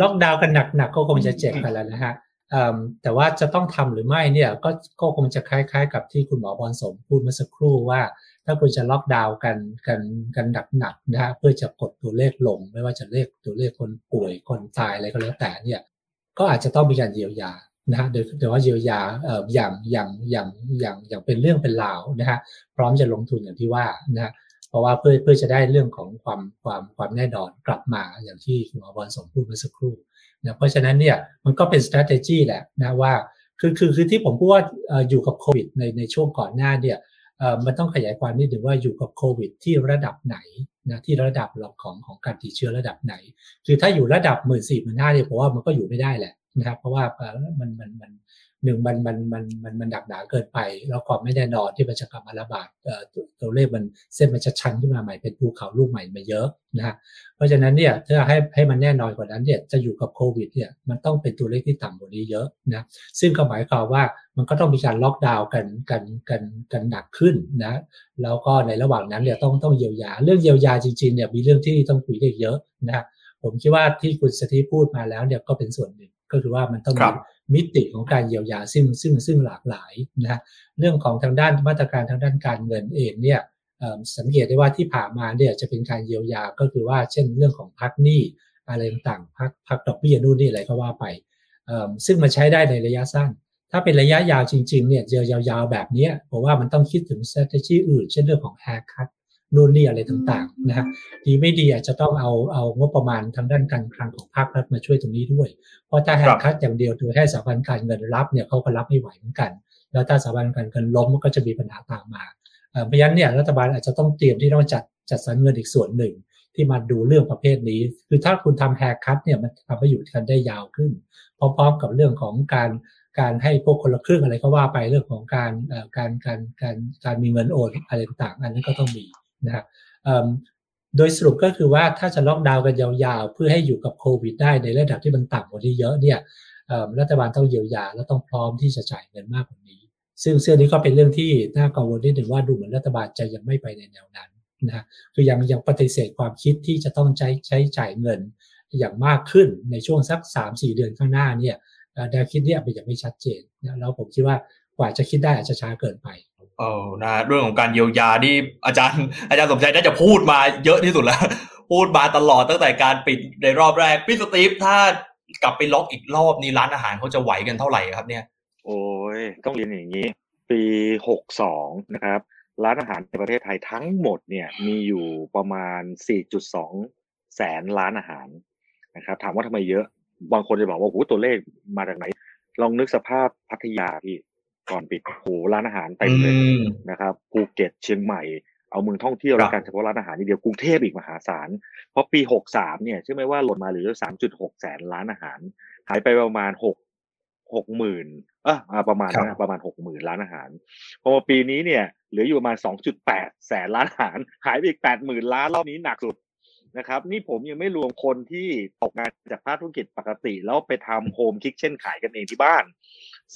ล็อกดาวน์กันหนักๆก็คงจะเจ็บกันแล้วนะฮะ แต่ว่าจะต้องทำหรือไม่เนี่ยก็ก็คงจะคล้ายๆ กับที่คุณหมอบอลสมพูดเมื่อสักครู่ว่า ถ้าคุณจะล็อกดาวน์กันกันกันหนักๆนะฮะเพื่อจะกดตัวเลขลง ไม่ว่าจะเลขตัวเลขคนป่วยคนตายอะไรก็แล้วแต่เนี่ยก็อาจจะต้องมีการเยียวยานะฮะโดยแต่ว่าเยียวยาเอ่ออย่างอย่างอย่างอย่างอย่างเป็นเรื่องเป็นราวนะฮะพร้อมจะลงทุนอย่างที่ว่านะฮะเพราะว่าเพื่อเพื่อจะได้เรื่องของความความความแน่นอนกลับมาอย่างที่คุณหมอบอลสมพูดเมื่อสักครู่ นะเพราะฉะนั้นเนี่ยมันก็เป็น strategy แหละนะว่าคือคือคือที่ผมพูดว่าอยู่กับโควิดในในช่วงก่อนหน้าเนี่ยมันต้องขยายความนิดนึงว่าอยู่กับโควิดที่ระดับไหนนะที่ระดับหลักของของการติดเชื้อระดับไหน คือถ้าอยู่ระดับหมื่นสี่หมื่นห้าเนี่ยผมว่ามันก็อยู่ไม่ได้แหละนะครับเพราะว่ามันมันมัน หนึ่งมันมันมันมันมันดักหนาเกินไป แล้วความไม่แน่นอนที่มันจะกลับมาระบาดตัวเลขมันเส้นมันจะชันขึ้นมาใหม่เป็นภูเขาลูกใหม่มาเยอะนะฮะเพราะฉะนั้นเนี่ยถ้าให้ให้มันแน่นอนกว่านั้นเนี่ยจะอยู่กับโควิดเนี่ยมันต้องเป็นตัวเลขที่ต่ำกว่านี้เยอะนะซึ่งก็หมายความว่ามันก็ต้องมีการล็อกดาวน์กันกันกันกันหนักขึ้นนะแล้วก็ในระหว่างนั้นเนี่ยต้องต้องเยียวยา เรื่องเยียวยาจริงๆเนี่ยมีเรื่องที่ต้องคุยได้เยอะนะผมคิดว่าที่คุณสถีพูดมาแล้วเนี่ยก็เป็นส่วนหนึ่งก็คือว่ามันต้องมี มิติของการเยียวยาซึ่งซึ่งซึ่งหลากหลายนะเรื่องของทางด้านมาตรการทางด้านการเงินเองเนี่ยสังเกตได้ว่าที่ผ่านมาเนี่ยจะเป็นการเยียวยาก็คือว่าเช่นเรื่องของพักหนี้อะไรต่างๆพักพักดอกเบี้ยนู่นนี่อะไรก็ว่าไปซึ่งมันใช้ได้ในระยะสั้น ถ้าเป็นระยะยาวจริงๆเนี่ยเยียวยาวๆแบบนี้ผมว่ามันต้องคิดถึง strategy อื่น เช่นเรื่องของ haircut นู่นนี่อะไรต่างๆนะฮะดีไม่ดีอาจจะต้องเอาเอางบประมาณทางด้านการคลังของภาครัฐมาช่วยตรงนี้ด้วย เพราะถ้าแฮกคัดอย่างเดียวโดยให้สถาบันการเงินรับเนี่ยเขาก็รับไม่ไหวเหมือนกัน แล้วถ้าสถาบันการเงินล้มก็จะมีปัญหาตามมาเพราะฉะนั้นเนี่ยรัฐบาลอาจจะต้องเตรียมที่ต้องจัดจัดสรรเงินอีกส่วนหนึ่งที่มาดูเรื่องประเภทนี้ คือถ้าคุณทำแฮกคัดเนี่ยมันทำให้อยู่กันได้ยาวขึ้น พร้อมๆกับเรื่องของการการให้พวกคนละครึ่งอะไรก็ว่าไปเรื่องของการการการการการมีเงินโอนอะไรต่างอันนั้นก็ต้องมี นะโดยสรุปก็คือว่าถ้าจะล็อกดาวน์กันยาวๆ เพื่อให้อยู่กับโควิดได้ในระดับที่มันต่ำกว่านี้เยอะเนี่ยรัฐบาลต้องเยียวยาและต้องพร้อมที่จะจ่ายเงินมากกว่านี้ ซึ่งเสื้อนี้ก็เป็นเรื่องที่น่ากังวลนิดหนึ่งว่าดูเหมือนรัฐบาลจะยังไม่ไปในแนวนั้นนะคือยังยังปฏิเสธความคิดที่จะต้องใช้ใช้จ่ายเงินอย่างมากขึ้นในช่วงสัก 3-4 เดือนข้างหน้าเนี่ยแนวคิดเนี่ยเป็นยังไม่ชัดเจนนะแล้วผมคิดว่ากว่าจะคิดได้อาจจะช้าเกินไป เออนะเรื่องของการเยียวยาที่อาจารย์ อาจารย์สมชัยน่าจะพูดมาเยอะที่สุดแล้ว พูดมาตลอดตั้งแต่การปิดในรอบแรกพี่สตีฟถ้ากลับไปล็อกอีกรอบนี้ร้านอาหารเขาจะไหวกันเท่าไหร่ครับเนี่ย โอ้ยต้องเรียนอย่างนี้ ปีหกสองนะครับร้านอาหารในประเทศไทยทั้งหมดเนี่ยมีอยู่ประมาณ 4.2 แสนร้านอาหารนะครับถามว่าทำไมเยอะ บางคนจะบอกว่าโอ้โหตัวเลขมาจากไหน ลองนึกสภาพพัทยาที่ ก่อนปิดโหร้านอาหารเต็มเลยนะครับภูเก็ตเชียงใหม่เอาเมืองท่องเที่ยวแล้วกันเฉพาะร้านอาหารนี่เดียวกรุงเทพอีกมหาศาลเพราะปีหกสามเนี่ยเชื่อไหมว่าหล่นมาเหลือสามจุดหกแสนร้านอาหาร หายไปประมาณหกหกหมื่นเออประมาณนะประมาณหกหมื่นร้านอาหารพอมาปีนี้เนี่ยเหลืออยู่ประมาณสองจุดแปดแสนร้านอาหาร หายไปอีกแปดหมื่นล้านรอบนี้หนักสุดนะครับ นี่ผมยังไม่รวมคนที่ตกงานจากภาคธุรกิจปกติ แล้วไปทำโฮมคิกเช่นขายกันเองที่บ้าน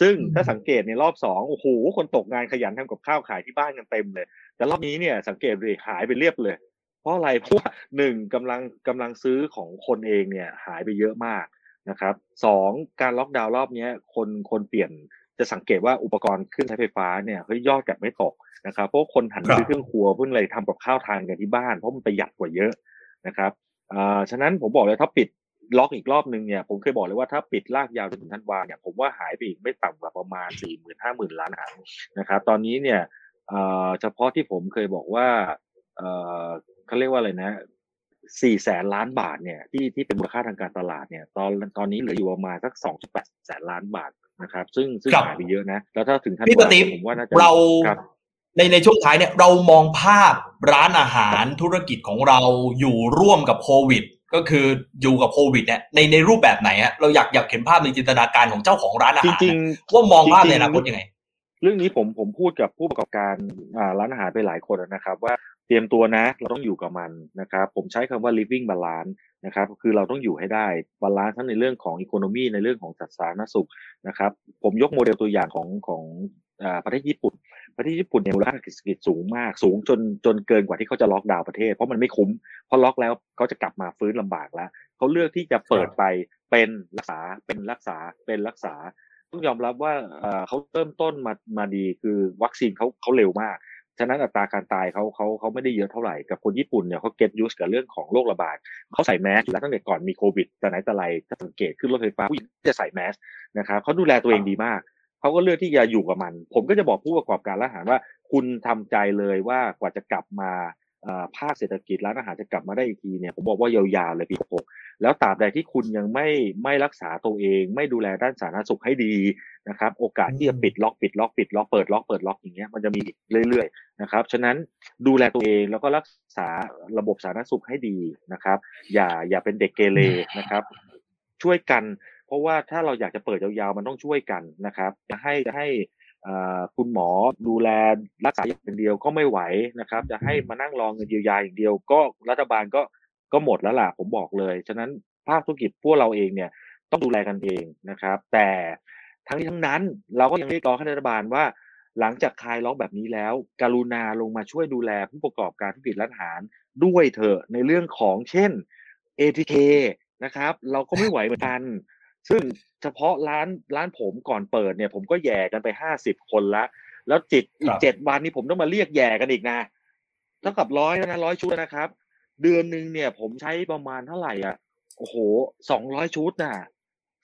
ซึ่งถ้าสังเกตในรอบสองโอ้โหคนตกงานขยันทำกับข้าวขายที่บ้านกันเต็มเลย แต่รอบนี้เนี่ยสังเกตเลยหายไปเรียบเลย เพราะอะไรเพราะว่าหนึ่งกำลังกำลังซื้อของคนเองเนี่ยหายไปเยอะมากนะครับสองการล็อกดาวน์รอบนี้คนคนเปลี่ยนจะสังเกตว่าอุปกรณ์เครื่องใช้ไฟฟ้าเนี่ยเฮ้ยยอดกลับไม่ตกนะครับเพราะคนหันซื้อเครื่องครัวเพื่ออะไรทำกับข้าวทานกันที่บ้าน เพราะมันประหยัดกว่าเยอะนะครับอ่าฉะนั้นผมบอกเลยถ้าปิด ล็อกอีกรอบหนึ่งเนี่ยผมเคยบอกเลยว่าถ้าปิดลากยาวจนถึงธันวาเนี่ยผมว่าหายไปอีกไม่ต่ำกว่าประมาณสี่หมื่นห้าหมื่นล้านอานะครับตอนนี้เนี่ยเฉพาะที่ผมเคยบอกว่าเขาเรียกว่าอะไรนะสี่แสนล้านบาทเนี่ยที่ที่เป็นมูลค่าทางการตลาดเนี่ยตอนตอนนี้เหลืออยู่ประมาณสักสองจุดแปดแสนล้านบาทนะครับ ซึ่งซึ่งหายไปเยอะนะ แล้วถ้าถึงท่านพี่ตีผมว่าน่าจะเราในในช่วงท้ายเนี่ยเรามองภาพร้านอาหารธุรกิจของเราอยู่ร่วมกับโควิด ก็คืออยู่กับโควิดเนี่ยในในรูปแบบไหนฮะเราอยากอยากเห็นภาพในจินตนาการของเจ้าของร้านอาหารจริงว่ามองภาพในอนาคตยังไง เรื่องนี้ผมผมพูดกับผู้ประกอบการร้านอาหารไปหลายคนนะครับ ว่าเตรียมตัวนะเราต้องอยู่กับมันนะครับ ผมใช้คำว่า living balance นะครับคือเราต้องอยู่ให้ได้ balance ทั้งในเรื่องของ economy ในเรื่องของสาธารณสุขนะครับผมยกโมเดลตัวอย่างของของ ประเทศญี่ปุ่น ประเทศญี่ปุ่นเนี่ยมูลค่าเศรษฐกิจสูงมากสูงจนจนเกินกว่าที่เขาจะล็อกดาวน์ประเทศ เพราะมันไม่คุ้มเพราะล็อกแล้วเขาจะกลับมาฟื้นลำบากแล้วเขาเลือกที่จะเปิดไปเป็นรักษาเป็นรักษาเป็นรักษาต้องยอมรับว่าเขาเริ่มต้นมามาดีคือวัคซีนเขาเขาเร็วมากฉะนั้นอัตราการตายเขาเขาเขาไม่ได้เยอะเท่าไหร่กับคนญี่ปุ่นเนี่ยเขา get used กับเรื่องของโรคระบาดเขาใส่แมสอยู่แล้วตั้งแต่ก่อนมีโควิดแต่ไหนแต่ไรถ้าสังเกตขึ้นรถไฟฟ้าผู้หญิงจะใส่แมสนะครับเขาดูแลตัวเองดีมาก เขาก็เลือกที่จะอยู่กับมัน ผมก็จะบอกผู้ประกอบการร้านอาหารว่า คุณทำใจเลยว่ากว่าจะกลับมาภาคเศรษฐกิจร้านอาหารจะกลับมาได้อีกทีเนี่ยผมบอกว่ายาวๆเลยปีหกแล้วตราบใดที่คุณยังไม่ไม่รักษาตัวเอง ไม่ดูแลด้านสาธารณสุขให้ดีนะครับ โอกาสที่จะปิดล็อกปิดล็อกปิดล็อกเปิดล็อกเปิดล็อกอย่างเงี้ยมันจะมีเรื่อยๆนะครับฉะนั้นดูแลตัวเองแล้วก็รักษาระบบสาธารณสุขให้ดีนะครับ อย่าอย่าเป็นเด็กเกเรนะครับ ช่วยกัน ราะว่าถ้าเราอยากจะเปิดยาวๆ มันต้องช่วยกันนะครับจะให้จะให้คุณหมอดูแลรักษาอย่างเดียวก็ไม่ไหวนะครับ จะให้มานั่งรองเงินเยียวยาอย่างเดียว ก็รัฐบาลก็ก็หมดแล้วล่ะผมบอกเลย ฉะนั้นภาคธุรกิจพวกเราเองเนี่ยต้องดูแลกันเองนะครับ แต่ทั้งนี้ทั้งนั้นเราก็ยังเรียกร้องให้รัฐบาลว่า หลังจากคลายล็อกแบบนี้แล้ว กรุณาลงมาช่วยดูแลผู้ประกอบการธุรกิจร้านอาหารด้วยเถอะในเรื่องของเช่น ATK นะครับ เราก็ไม่ไหวเหมือนกัน ซึ่งเฉพาะร้านร้านผมก่อนเปิดเนี่ย ผมก็แย่กันไปห้าสิบคนละ แล้วจิตอีกเจ็ดวันนี้ผมต้องมาเรียกแย่กันอีกนะเท่ากับร้อยนะร้อยชุดนะครับ เดือนหนึ่งเนี่ย ผมใช้ประมาณเท่าไหร่อะโอ้โหสองร้อยชุดน่ะ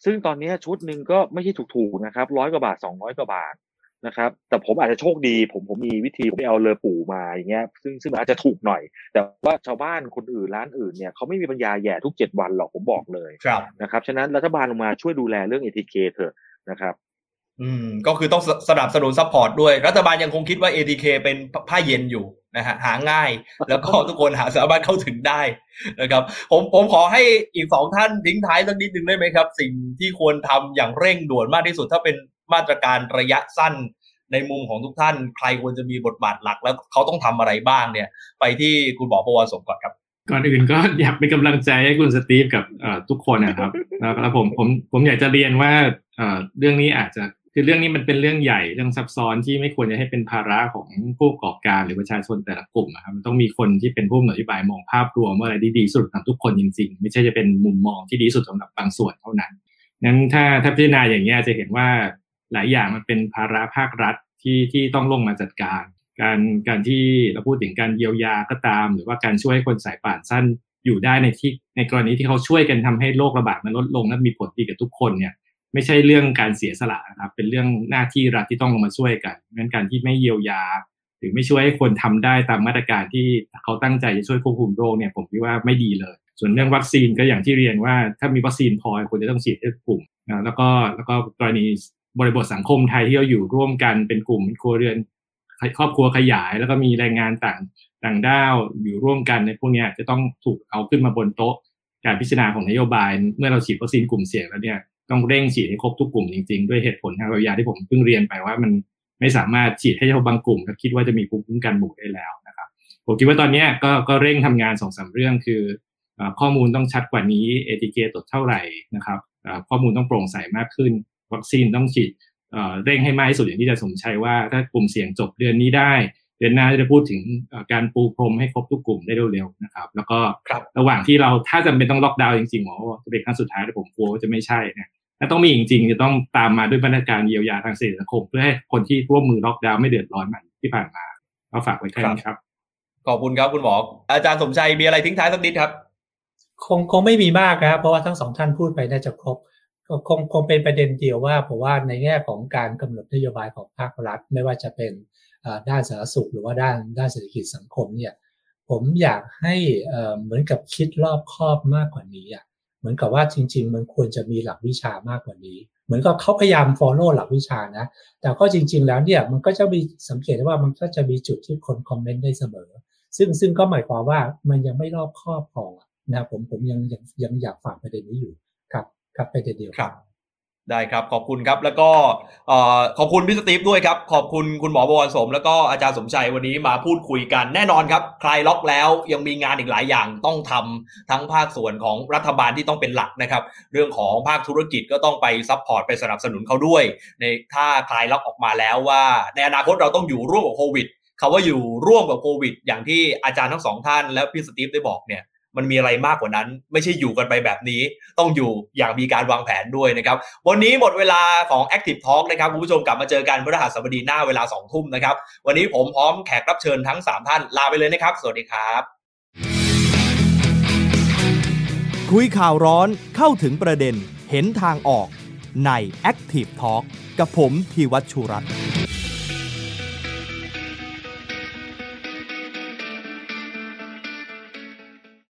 ซึ่งตอนนี้ชุดหนึ่งก็ไม่ใช่ถูกๆนะครับร้อยกว่าบาทสองร้อยกว่าบาท นะครับ แต่ผมอาจจะโชคดี ผมผมมีวิธีผมไปเอาเรือปู่มาอย่างเงี้ยซึ่งซึ่งอาจจะถูกหน่อย แต่ว่าชาวบ้านคนอื่นร้านอื่นเนี่ยเขาไม่มีปัญญาแยงทุกเจ็ดวันหรอกผมบอกเลยนะครับฉะนั้นรัฐบาลลงมาช่วยดูแลเรื่อง ATK เถอะนะครับ อืมก็คือต้องสนับสนุน support ด้วย รัฐบาลยังคงคิดว่า ATK เป็นผ้าเย็นอยู่นะฮะหาง่ายแล้วก็ทุกคนหาสามารถเข้าถึงได้นะครับ ผมผมขอให้อีกสองท่านทิ้งท้ายสักนิดนึงได้ไหมครับ สิ่งที่ควรทำอย่างเร่งด่วนมากที่สุดถ้าเป็น มาตรการระยะสั้นในมุมของทุกท่าน ใครควรจะมีบทบาทหลักแล้วเขาต้องทำอะไรบ้างเนี่ย ไปที่คุณบอประวัติสมก่อนครับ ก่อนอื่นก็อยากเป็นกำลังใจให้คุณสตีฟกับทุกคนนะครับแล้วผมผมผมอยากจะเรียนว่าเรื่องนี้อาจจะคือเรื่องนี้มันเป็นเรื่องใหญ่เรื่องซับซ้อนที่ไม่ควรจะให้เป็นภาระของผู้ประกอบการหรือประชาชนแต่ละกลุ่มนะครับมันต้องมีคนที่เป็นผู้กำหนดนโยบายมองภาพรวมว่าอะไรดีดีสุดสำหรับทุกคนจริง ๆ ไม่ใช่จะเป็นมุมมองที่ดีสุดสำหรับบางส่วนเท่านั้นนั้นถ้าถ้าพิจารณาอย่างนี้จะเห็นว่า หลายอย่างมันเป็นภาระภาครัฐที่ที่ต้องลงมาจัดการ การการที่เราพูดถึงการเยียวยาก็ตาม หรือว่าการช่วยคนสายป่านสั้นอยู่ได้ในที่ในกรณีที่เขาช่วยกันทำให้โรคระบาดมันลดลงและมีผลดีกับทุกคนเนี่ยไม่ใช่เรื่องการเสียสละนะครับ เป็นเรื่องหน้าที่รัฐที่ต้องลงมาช่วยกันงั้นการที่ไม่เยียวยา หรือไม่ช่วยให้คนทำได้ตามมาตรการที่เขาตั้งใจจะช่วยควบคุมโรคเนี่ยผมคิดว่าไม่ดีเลย ส่วนเรื่องวัคซีนก็อย่างที่เรียนว่าถ้ามีวัคซีนพอควรจะต้องฉีดให้กลุ่มนะแล้วก็แล้วก็กรณี บริบทสังคมไทยที่เราอยู่ร่วมกันเป็นกลุ่มครัวเรือนครอบครัวขยาย แล้วก็มีแรงงานต่างต่างด้าวอยู่ร่วมกันในพวกนี้จะต้องถูกเอาขึ้นมาบนโต๊ะ การพิจารณาของนโยบาย เมื่อเราฉีดวัคซีนกลุ่มเสี่ยงแล้วเนี่ยต้องเร่งฉีดให้ครบทุกกลุ่มจริงๆ ด้วยเหตุผลทางวิทยาที่ผมเพิ่งเรียนไปว่ามันไม่สามารถฉีดให้เฉพาะบางกลุ่มแล้วคิดว่าจะมีภูมิคุ้มกันหมู่ได้แล้วนะครับผมคิดว่าตอนนี้ก็ก็เร่งทำงานสองสาเรื่องคือข้อมูลต้องชัดกว่านี้ ATK ตรวจเท่าไหร่นะครับข้อมูลต้องโปร่งใสมากขึ้น วัคซีนต้องฉีดเร่งให้มากที่สุดอย่างที่จะสมชัยว่า ถ้ากลุ่มเสี่ยงจบเดือนนี้ได้ เดือนหน้าจะพูดถึงการปูพรมให้ครบทุกกลุ่มได้เร็วๆนะครับ แล้วก็ระหว่างที่เราถ้าจำเป็นต้องล็อกดาวน์จริงๆหมอจะเป็นครั้งสุดท้ายแต่ผมกลัวว่าจะไม่ใช่นะถ้าต้องมีจริงๆจะต้องตามมาด้วยมาตรการเยียวยาทางเศรษฐกิจเพื่อให้คนที่ร่วมมือล็อกดาวน์ไม่เดือดร้อนเหมือนที่ผ่านมาก็ฝากไว้แค่นี้ครับ ขอบคุณครับคุณหมอ อาจารย์สมชัยมีอะไรทิ้งท้ายสักนิดครับ คงคงไม่มีมากครับ เพราะว่าทั้งสองท่านพูดไปน่าจะครบ คงคงเป็นประเด็นเดียวว่าผมว่าในแง่ของการกำหนดนโยบายของภาครัฐ ไม่ว่าจะเป็นด้านสาธารณสุขหรือว่าด้านด้านเศรษฐกิจสังคมเนี่ยผมอยากให้เหมือนกับคิดรอบคอบมากกว่านี้อะเหมือนกับว่าจริง ๆ มันควรจะมีหลักวิชามากกว่านี้ เหมือนกับเขาพยายาม follow หลักวิชานะ แต่ก็จริง ๆ แล้วเนี่ยมันก็จะมีสังเกตได้ว่ามันก็จะมีจุดที่คนคอมเมนต์ได้เสมอ ซึ่งซึ่งก็หมายความว่ามันยังไม่รอบคอบพอนะผมผมยังยังยังอยากฝากประเด็นนี้อยู่ ครับครับประเด็นเดียวครับ ได้ครับขอบคุณครับ แล้วก็ขอบคุณพี่สตีฟด้วยครับ ขอบคุณคุณหมอบวรสม แล้วก็อาจารย์สมชัยวันนี้มาพูดคุยกันแน่นอนครับ คลายล็อกแล้วยังมีงานอีกหลายอย่างต้องทำทั้งภาคส่วนของรัฐบาลที่ต้องเป็นหลักนะครับ เรื่องของภาคธุรกิจก็ต้องไป support ไปสนับสนุนเขาด้วย ในถ้าคลายล็อกออกมาแล้วว่า ในอนาคตเราต้องอยู่ร่วมกับโควิดคำว่าอยู่ร่วมกับโควิด อย่างที่อาจารย์ทั้งสองท่านและพี่สตีฟได้บอกเนี่ย มันมีอะไรมากกว่านั้น ไม่ใช่อยู่กันไปแบบนี้ ต้องอยู่อย่างมีการวางแผนด้วยนะครับ วันนี้หมดเวลาของ Active Talk นะครับคุณผู้ชมกลับมาเจอกันพฤหัสบดีหน้าเวลา2ทุ่มนะครับ วันนี้ผมพร้อมแขกรับเชิญทั้ง 3 ท่านลาไปเลยนะครับ สวัสดีครับ คุยข่าวร้อนเข้าถึงประเด็นเห็นทางออกใน Active Talk กับผมพีวัชชุรัตน์